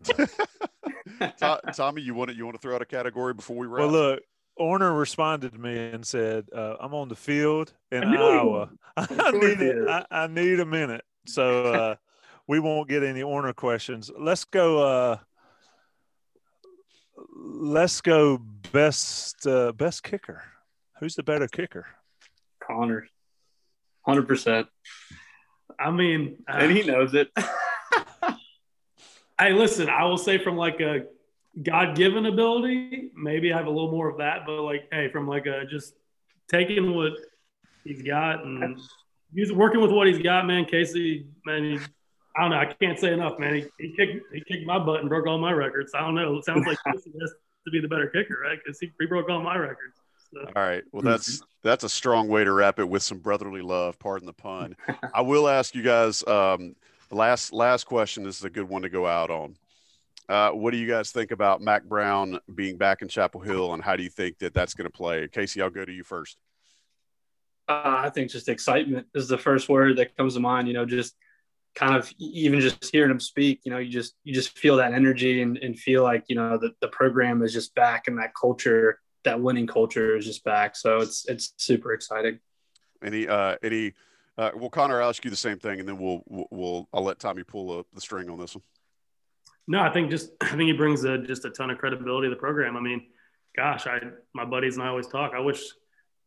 To- Tommy, you want to you want to throw out a category before we wrap? Well, look, Orner responded to me and said, uh, "I'm on the field in I Iowa. I need he it. is. I, I need a minute." So uh, we won't get any Orner questions. Let's go. Uh, let's go. Best uh, best kicker. Who's the better kicker? Connor, hundred percent, I mean, uh, and he knows it. hey, listen, I will say from like a God given ability, maybe I have a little more of that, but like, hey, from like a just taking what he's got and he's working with what he's got, man. Casey, man, he, I don't know. I can't say enough, man. He, he kicked he kicked my butt and broke all my records. I don't know. It sounds like Casey has to be the better kicker, right? Because he, he broke all my records. So. All right. Well, that's that's a strong way to wrap it with some brotherly love. Pardon the pun. I will ask you guys. Um, last last question. This is a good one to go out on. Uh, what do you guys think about Mack Brown being back in Chapel Hill, and how do you think that that's going to play? Casey, I'll go to you first. Uh, I think just excitement is the first word that comes to mind. You know, just kind of even just hearing him speak. You know, you just you just feel that energy and, and feel like you know the the program is just back and that culture, that winning culture is just back. So it's it's super exciting. Any uh, any? Uh, well, Connor, I'll ask you the same thing, and then we'll we'll, I'll let Tommy pull up the string on this one. No, I think just I think he brings a, just a ton of credibility to the program. I mean, gosh, I my buddies and I always talk. I wish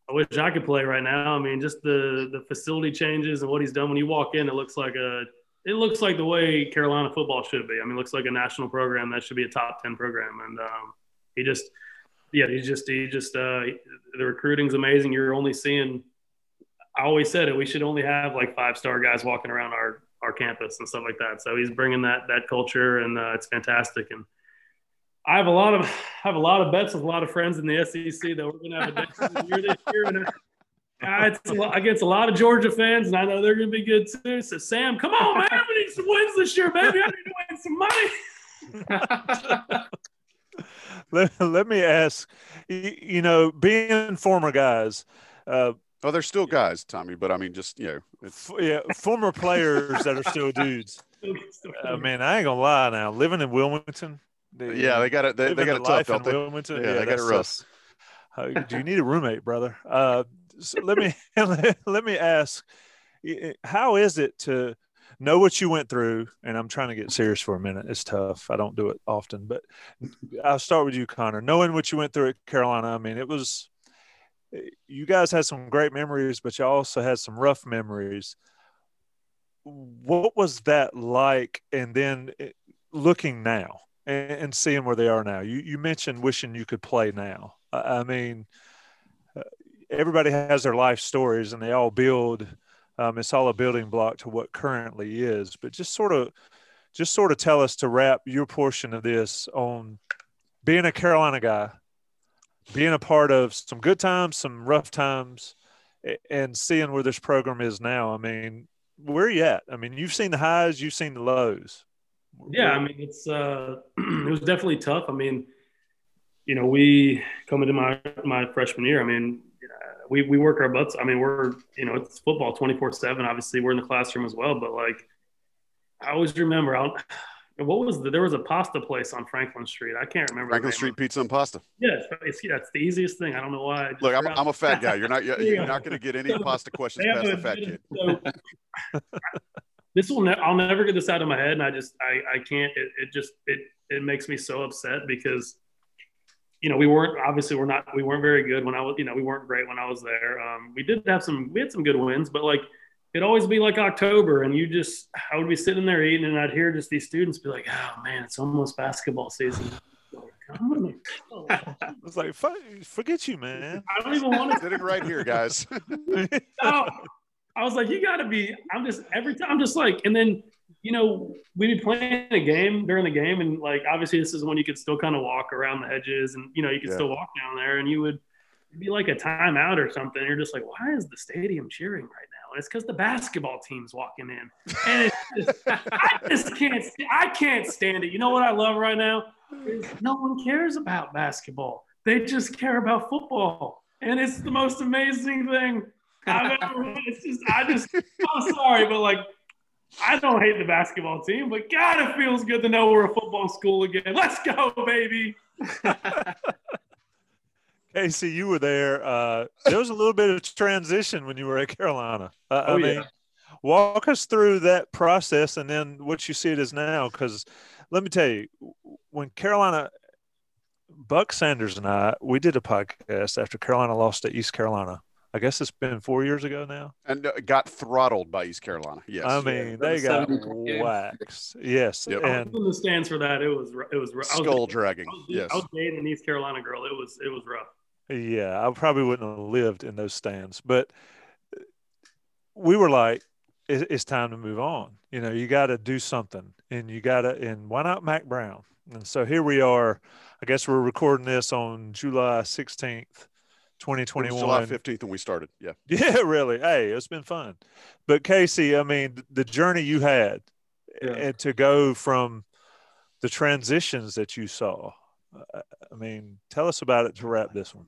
I wish I could play right now. I mean, just the the facility changes and what he's done when you walk in, it looks like a it looks like the way Carolina football should be. I mean, looks like a national program that should be a top ten program, and um, he just yeah, he just he just uh, the recruiting's amazing. You're only seeing. I always said it. We should only have like five star guys walking around our our campus and stuff like that. So he's bringing that that culture, and uh, it's fantastic. And I have a lot of I have a lot of bets with a lot of friends in the SEC that we're going to have a year this year. And uh, it's a lot, against a lot of Georgia fans, and I know they're going to be good too. So Sam, come on, man, we need some wins this year, baby. I need to win some money. Let, let me ask. You, you know, being former guys. Uh, Oh, they're still guys, Tommy, but I mean, just you know, it's, f- yeah, former players that are still dudes. Uh, man, I ain't gonna lie. Now, living in Wilmington, they, yeah, they got it. They, they got the it tough, life don't they? Wilmington, Yeah, they got it rough. tough. Uh, do you need a roommate, brother? Uh, so let me let me ask, how is it to know what you went through? And I'm trying to get serious for a minute. It's tough. I don't do it often, but I'll start with you, Connor. Knowing what you went through at Carolina, I mean, it was. You guys had some great memories, but you also had some rough memories. What was that like? And then eh, looking now and, seeing where they are now. You you mentioned wishing you could play now. I, I mean, uh, everybody has their life stories, and they all build Um, it's all a building block to what currently is. But just sort of, just sort of tell us to wrap your portion of this on being a Carolina guy, being a part of some good times, some rough times, and seeing where this program is now. I mean, where are you at? I mean, you've seen the highs, you've seen the lows. Yeah, I mean, it's uh, it was definitely tough. I mean, you know, we come into my my freshman year. I mean, we we work our butts. I mean, we're you know, it's football twenty four seven. Obviously, we're in the classroom as well. But like, I always remember. I'll, what was the, there was a pasta place on Franklin Street. I can't remember. Franklin Street Pizza and Pasta. Yeah, it's, that's the easiest thing. I don't know why. Look, I'm, I'm a fat guy. You're not you're, you're not going to get any pasta questions past the fat kid. So, this will ne- I'll never get this out of my head, and I just I I can't. It, it just it it makes me so upset because you know we weren't obviously we're not we weren't very good when I was you know we weren't great when I was there. Um, we did have some we had some good wins, but like it'd always be like October, and you just I would be sitting there eating, and I'd hear just these students be like, "Oh man, it's almost basketball season." I was like, forget you, man. I don't even want to. Sitting right here, guys. I was like, you got to be. I'm just every time. I'm just like, and then you know, we'd be playing a game during the game, and like obviously this is when you could still kind of walk around the edges, and you know you could yeah. still walk down there, and you would be like a timeout or something. You're just like, why is the stadium cheering right now? And it's because the basketball team's walking in, and it's just, I just can't, I can't stand it. You know what I love right now? No one cares about basketball. They just care about football, and it's the most amazing thing I've ever. It's just, I just, I'm sorry, but like I don't hate the basketball team, but God, it feels good to know we're a football school again. Let's go, baby. Casey, you were there. Uh, there was a little bit of transition when you were at Carolina. Uh, oh, I mean, yeah. walk us through that process and then what you see it as now. Because let me tell you, when Carolina, Buck Sanders and I, we did a podcast after Carolina lost to East Carolina. I guess it's been four years ago now. And uh, got throttled by East Carolina. Yes. I mean, yeah, they got waxed. Yes. Yep. And the stands for that. It was, it was skull was, dragging. I was, yes. I was dating an East Carolina girl. It was, it was rough. Yeah. I probably wouldn't have lived in those stands, but we were like, it's time to move on. You know, you got to do something and you got to, and why not Mack Brown? And so here we are. I guess we're recording this on July 16th 2021. July 15th when we started. Yeah. Yeah, really. Hey, it's been fun. But Casey, I mean, the journey you had yeah. and to go from the transitions that you saw. Uh, I mean, tell us about it to wrap this one.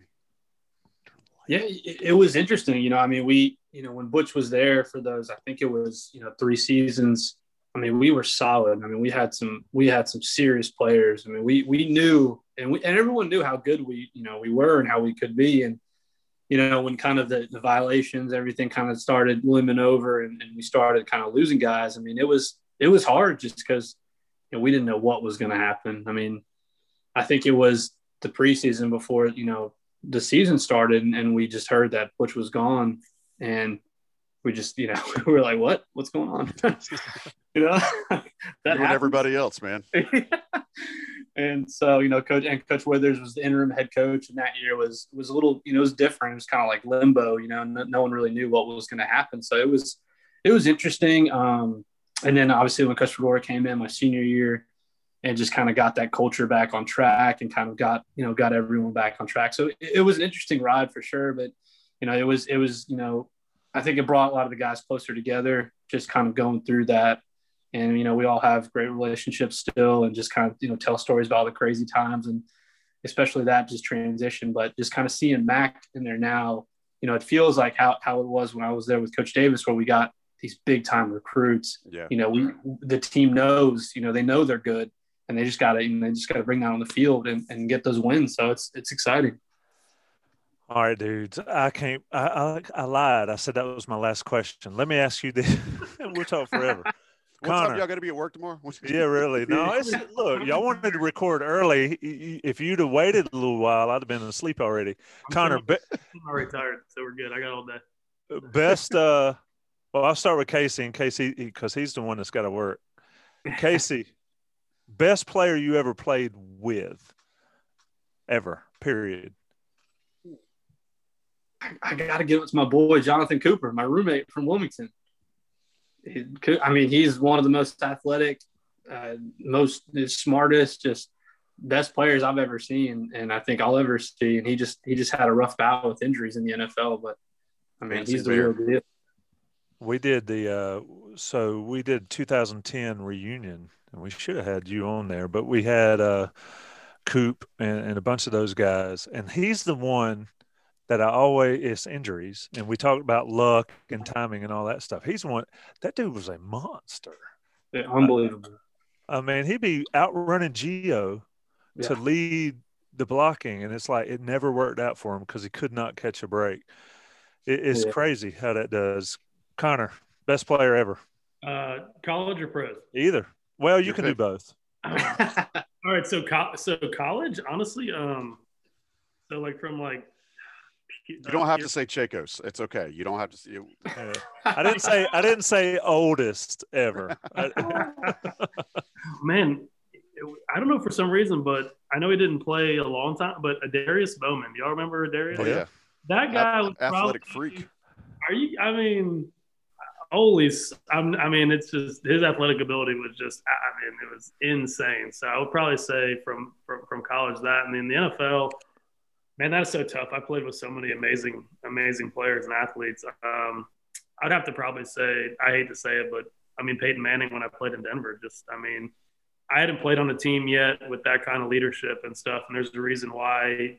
Yeah, it was interesting. You know, I mean, we, you know, when Butch was there for those, I think it was, you know, three seasons. I mean, we were solid. I mean, we had some, we had some serious players. I mean, we, we knew and we and everyone knew how good we you know we were and how we could be and you know when kind of the, the violations everything kind of started looming over and, and we started kind of losing guys i mean it was it was hard just because you know we didn't know what was going to happen i mean i think it was the preseason before you know the season started and, we just heard that butch was gone and we just you know we were like what what's going on you know that everybody else man and so you know, coach and Coach Withers was the interim head coach, and that year was was a little you know it was different. It was kind of like limbo. You know, no, no one really knew what was going to happen. So it was it was interesting. Um, and then obviously when Coach Fedora came in my senior year, and just kind of got that culture back on track, and kind of got you know got everyone back on track. So it, it was an interesting ride for sure. But you know, it was it was you know I think it brought a lot of the guys closer together, just kind of going through that and you know we all have great relationships still and just kind of you know tell stories about all the crazy times and especially that just transition but just kind of seeing mack in there now you know it feels like how, how it was when i was there with coach davis where we got these big time recruits yeah. you know we the team knows you know they know they're good and they just got to you know, they just got to bring that on the field and, and get those wins so it's it's exciting all right, dudes. I can't. I, I, I lied. I said that was my last question. Let me ask you this. we'll talk forever. What's Connor. up? Y'all got to be at work tomorrow? yeah, really. No, it's look. Y'all wanted to record early. If you'd have waited a little while, I'd have been asleep already. I'm Connor, be- I'm already tired, so we're good. I got all day. Best. uh Well, I'll start with Casey, in case he because he's the one that's got to work. Casey, best player you ever played with, ever. Period. I, I got to give it to my boy Jonathan Cooper, my roommate from Wilmington. I mean, he's one of the most athletic, uh, most smartest, just best players I've ever seen, and I think I'll ever see. And he just he just had a rough bout with injuries in the NFL, but I mean, he's the real deal. We did the uh, so we did 2010 reunion, and we should have had you on there, but we had uh, Coop and, and a bunch of those guys, and he's the one that I always it's injuries, and we talked about luck and timing and all that stuff. He's one that dude was a monster, yeah, unbelievable. I mean, he'd be outrunning Gio yeah. to lead the blocking, and it's like it never worked out for him because he could not catch a break. It, it's yeah. crazy how that does. Connor, best player ever. Uh, college or pros? Either. Well, you can do both. All right, so co- so college, honestly, um, so like from like you don't have to say Chacos. It's okay. You don't have to see. You... I didn't say. I didn't say oldest ever. Man, I don't know for some reason, but I know he didn't play a long time. But Darius Bowman, y'all remember Darius? Oh yeah, that guy was athletic probably, freak. Are you? I mean, holy! I'm, I mean, it's just his athletic ability was just. I mean, it was insane. So I would probably say from from, from college that, and then the NFL. Man, that's so tough. I played with so many amazing, amazing players and athletes. Um, I'd have to probably say, I hate to say it, but I mean Peyton Manning when I played in Denver. Just, I mean, I hadn't played on a team yet with that kind of leadership and stuff. And there's a reason why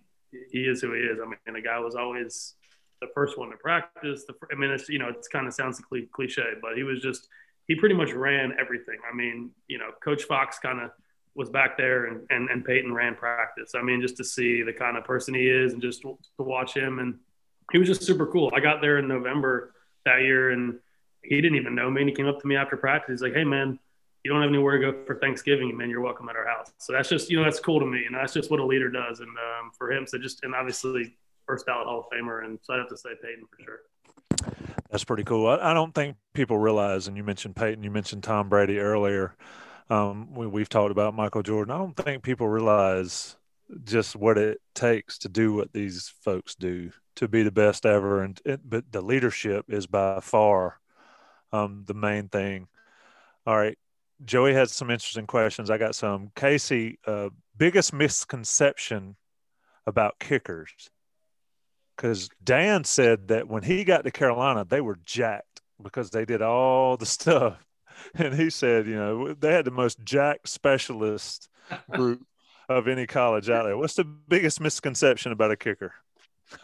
he is who he is. I mean, the guy was always the first one to practice. The, I mean, it's, you know, it kind of sounds cliche, but he was just, he pretty much ran everything. I mean, you know, Coach Fox kind of was back there and, and, and Peyton ran practice. I mean, just to see the kind of person he is and just to watch him. And he was just super cool. I got there in November that year and he didn't even know me. And he came up to me after practice. He's like, Hey man, you don't have anywhere to go for Thanksgiving, man, you're welcome at our house. So that's just, you know, that's cool to me. And that's just what a leader does. And um, for him, so just, and obviously first ballot Hall of Famer. And so I'd have to say Peyton for sure. That's pretty cool. I, I don't think people realize, and you mentioned Peyton, you mentioned Tom Brady earlier. Um, we, we've talked about Michael Jordan. I don't think people realize just what it takes to do what these folks do to be the best ever. And it, but the leadership is by far um, the main thing. All right, Joey has some interesting questions. I got some. Casey, uh, biggest misconception about kickers? Because Dan said that when he got to Carolina, they were jacked because they did all the stuff. And he said, you know, they had the most jacked specialist group of any college out there. What's the biggest misconception about a kicker?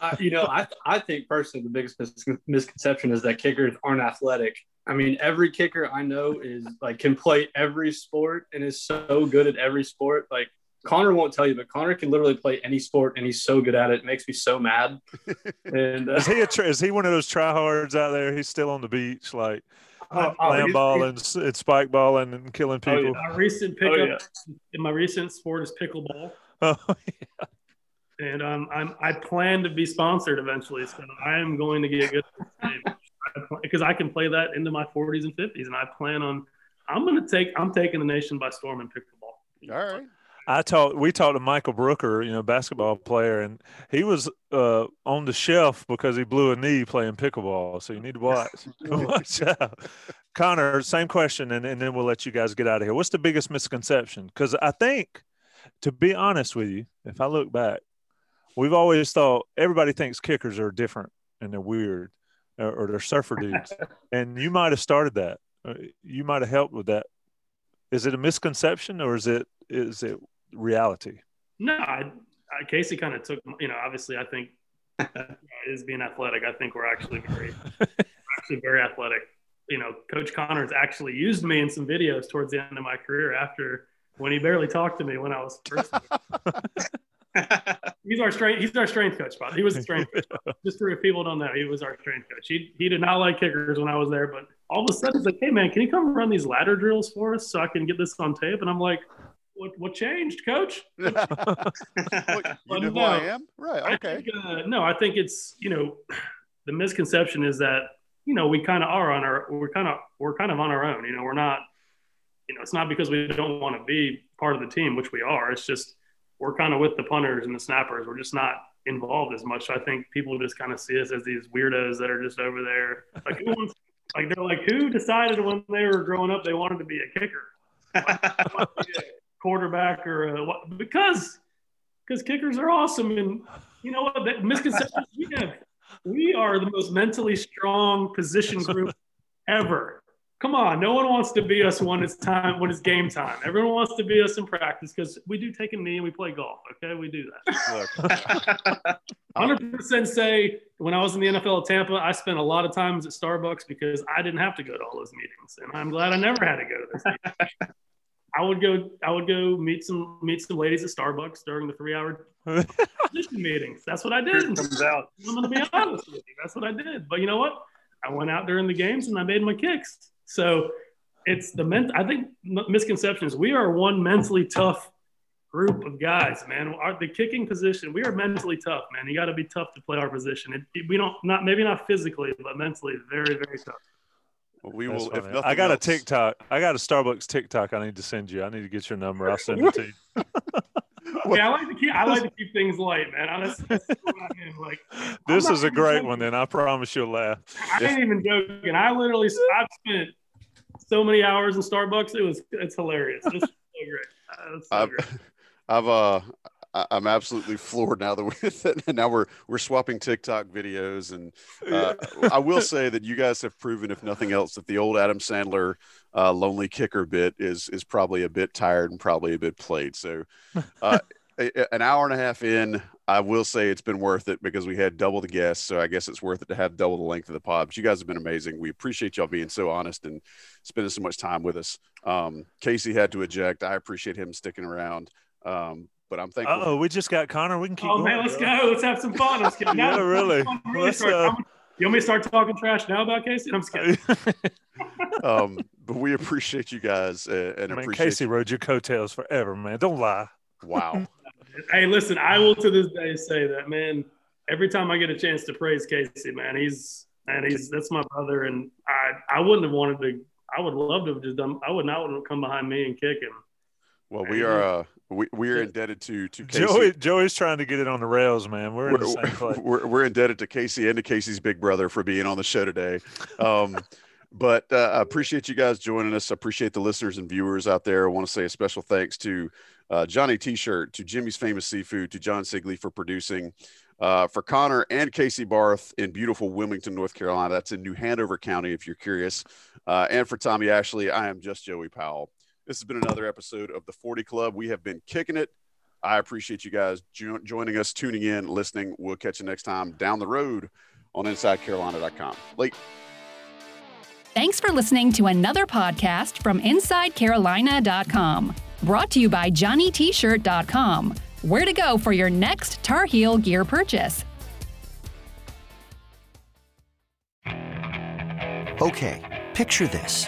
Uh, you know, I, I think personally the biggest mis- misconception is that kickers aren't athletic. I mean, every kicker I know is like can play every sport and is so good at every sport. Like Connor won't tell you, but Connor can literally play any sport and he's so good at it. It makes me so mad. And uh, is he a tra- is he one of those tryhards out there? He's still on the beach, like oh, oh, land ball and, and, spike balling and killing people. Oh, yeah. My recent pickup oh, yeah. in my recent sport is pickleball. Oh yeah and um, I'm I plan to be sponsored eventually. So I am going to get good because I can play that into my 40s and 50s, and I plan on. I'm going to take. I'm taking the nation by storm in pickleball. All right. I talked. We talked to Michael Brooker, you know, basketball player, and he was uh, on the shelf because he blew a knee playing pickleball. So you need to watch. watch out. Connor, same question, and, and then we'll let you guys get out of here. What's the biggest misconception? Because I think, to be honest with you, if I look back, we've always thought everybody thinks kickers are different and they're weird or, or they're surfer dudes. and you might have started that. Uh, you might have helped with that. Is it a misconception or is it is it reality? No, I, I, Casey kind of took. You know, obviously, I think is being athletic. I think we're actually very, actually very athletic. You know, Coach Connors actually used me in some videos towards the end of my career after when he barely talked to me when I was first he's our strength. He's our strength coach, Bob. He was a strength coach. Just for if people don't know, he was our strength coach. He he did not like kickers when I was there, but all of a sudden he's like, "Hey man, can you come run these ladder drills for us so I can get this on tape?" And I'm like, "What what changed, coach?" you know who I am, right? Okay. I think, uh, no, I think it's you know, the misconception is that you know we kind of are on our we're kind of we're kind of on our own. You know, we're not. You know, it's not because we don't want to be part of the team, which we are. It's just we're kind of with the punters and the snappers. We're just not involved as much. So I think people just kind of see us as these weirdos that are just over there. Like who wants Like they're like, who decided when they were growing up they wanted to be a kicker, quarterback, or a, what? Because because kickers are awesome, and you know what? The misconceptions we have. We are the most mentally strong position group ever. Come on, no one wants to be us when it's time when it's game time. Everyone wants to be us in practice because we do take a knee and we play golf. Okay, we do that. Hundred percent say when I was in the NFL at Tampa, I spent a lot of times at Starbucks because I didn't have to go to all those meetings, and I'm glad I never had to go to those meetings. I would go. I would go meet some meet some ladies at Starbucks during the three hour position meetings. That's what I did. It comes out. I'm going to be honest with you. That's what I did. But you know what? I went out during the games and I made my kicks. So it's the men. I think misconceptions. We are one mentally tough group of guys, man. Our, the kicking position, we are mentally tough, man. You got to be tough to play our position. It, it- we don't not maybe not physically, but mentally, very very tough. Well, we That's will. If nothing I got else, a TikTok. I got a Starbucks TikTok. I need to send you. I need to get your number. I'll send it to you. Yeah, I like to keep I like to keep things light, man. I, that's, that's I am. Like This is a great joking. one. Then I promise you'll laugh. I ain't even joking. I literally I've spent so many hours in Starbucks. It was it's hilarious. It's so great. It's so I've, great. I've uh, I- I'm absolutely floored now that we now we're we're swapping TikTok videos, and uh, I will say that you guys have proven, if nothing else, that the old Adam Sandler uh, lonely kicker bit is is probably a bit tired and probably a bit played. So, uh, an hour and a half in, I will say it's been worth it because we had double the guests. So I guess it's worth it to have double the length of the pod. But you guys have been amazing. We appreciate y'all being so honest and spending so much time with us. Um, Casey had to eject. I appreciate him sticking around. Um, but I'm thankful. Oh, we just got Connor. We can keep Oh going. man, let's bro. go. Let's have some fun. Let's get Yeah, really. really Let's, start- uh, you want me to start talking trash now about Casey? I'm scared. um, but we appreciate you guys uh, and Man, appreciate Casey rode your coattails forever, man. Don't lie. wow. hey, listen, I will to this day say that, man. Every time I get a chance to praise Casey, man, he's man, he's that's my brother, and I I wouldn't have wanted to. I would love to have just done. I would not want to come behind me and kick him. Well, we are uh, we, we are indebted to to Casey. Joey, Joey's trying to get it on the rails, man. We're in the same place. we're, we're indebted to Casey and to Casey's big brother for being on the show today. Um, but uh, I appreciate you guys joining us. I appreciate the listeners and viewers out there. I want to say a special thanks to uh, Johnny T-shirt, to Jimmy's Famous Seafood, to John Sigley for producing, uh, for Connor and Casey Barth in beautiful Wilmington, North Carolina. That's in New Hanover County, if you're curious. Uh, and for Tommy Ashley, I am just Joey Powell. This has been another episode of the 40 Club. We have been kicking it. I appreciate you guys jo- joining us, tuning in, listening. We'll catch you next time down the road on InsideCarolina.com. Late. Thanks for listening to another podcast from InsideCarolina.com. Brought to you by JohnnyT-shirt.com. Where to go for your next Tar Heel gear purchase. Okay, picture this.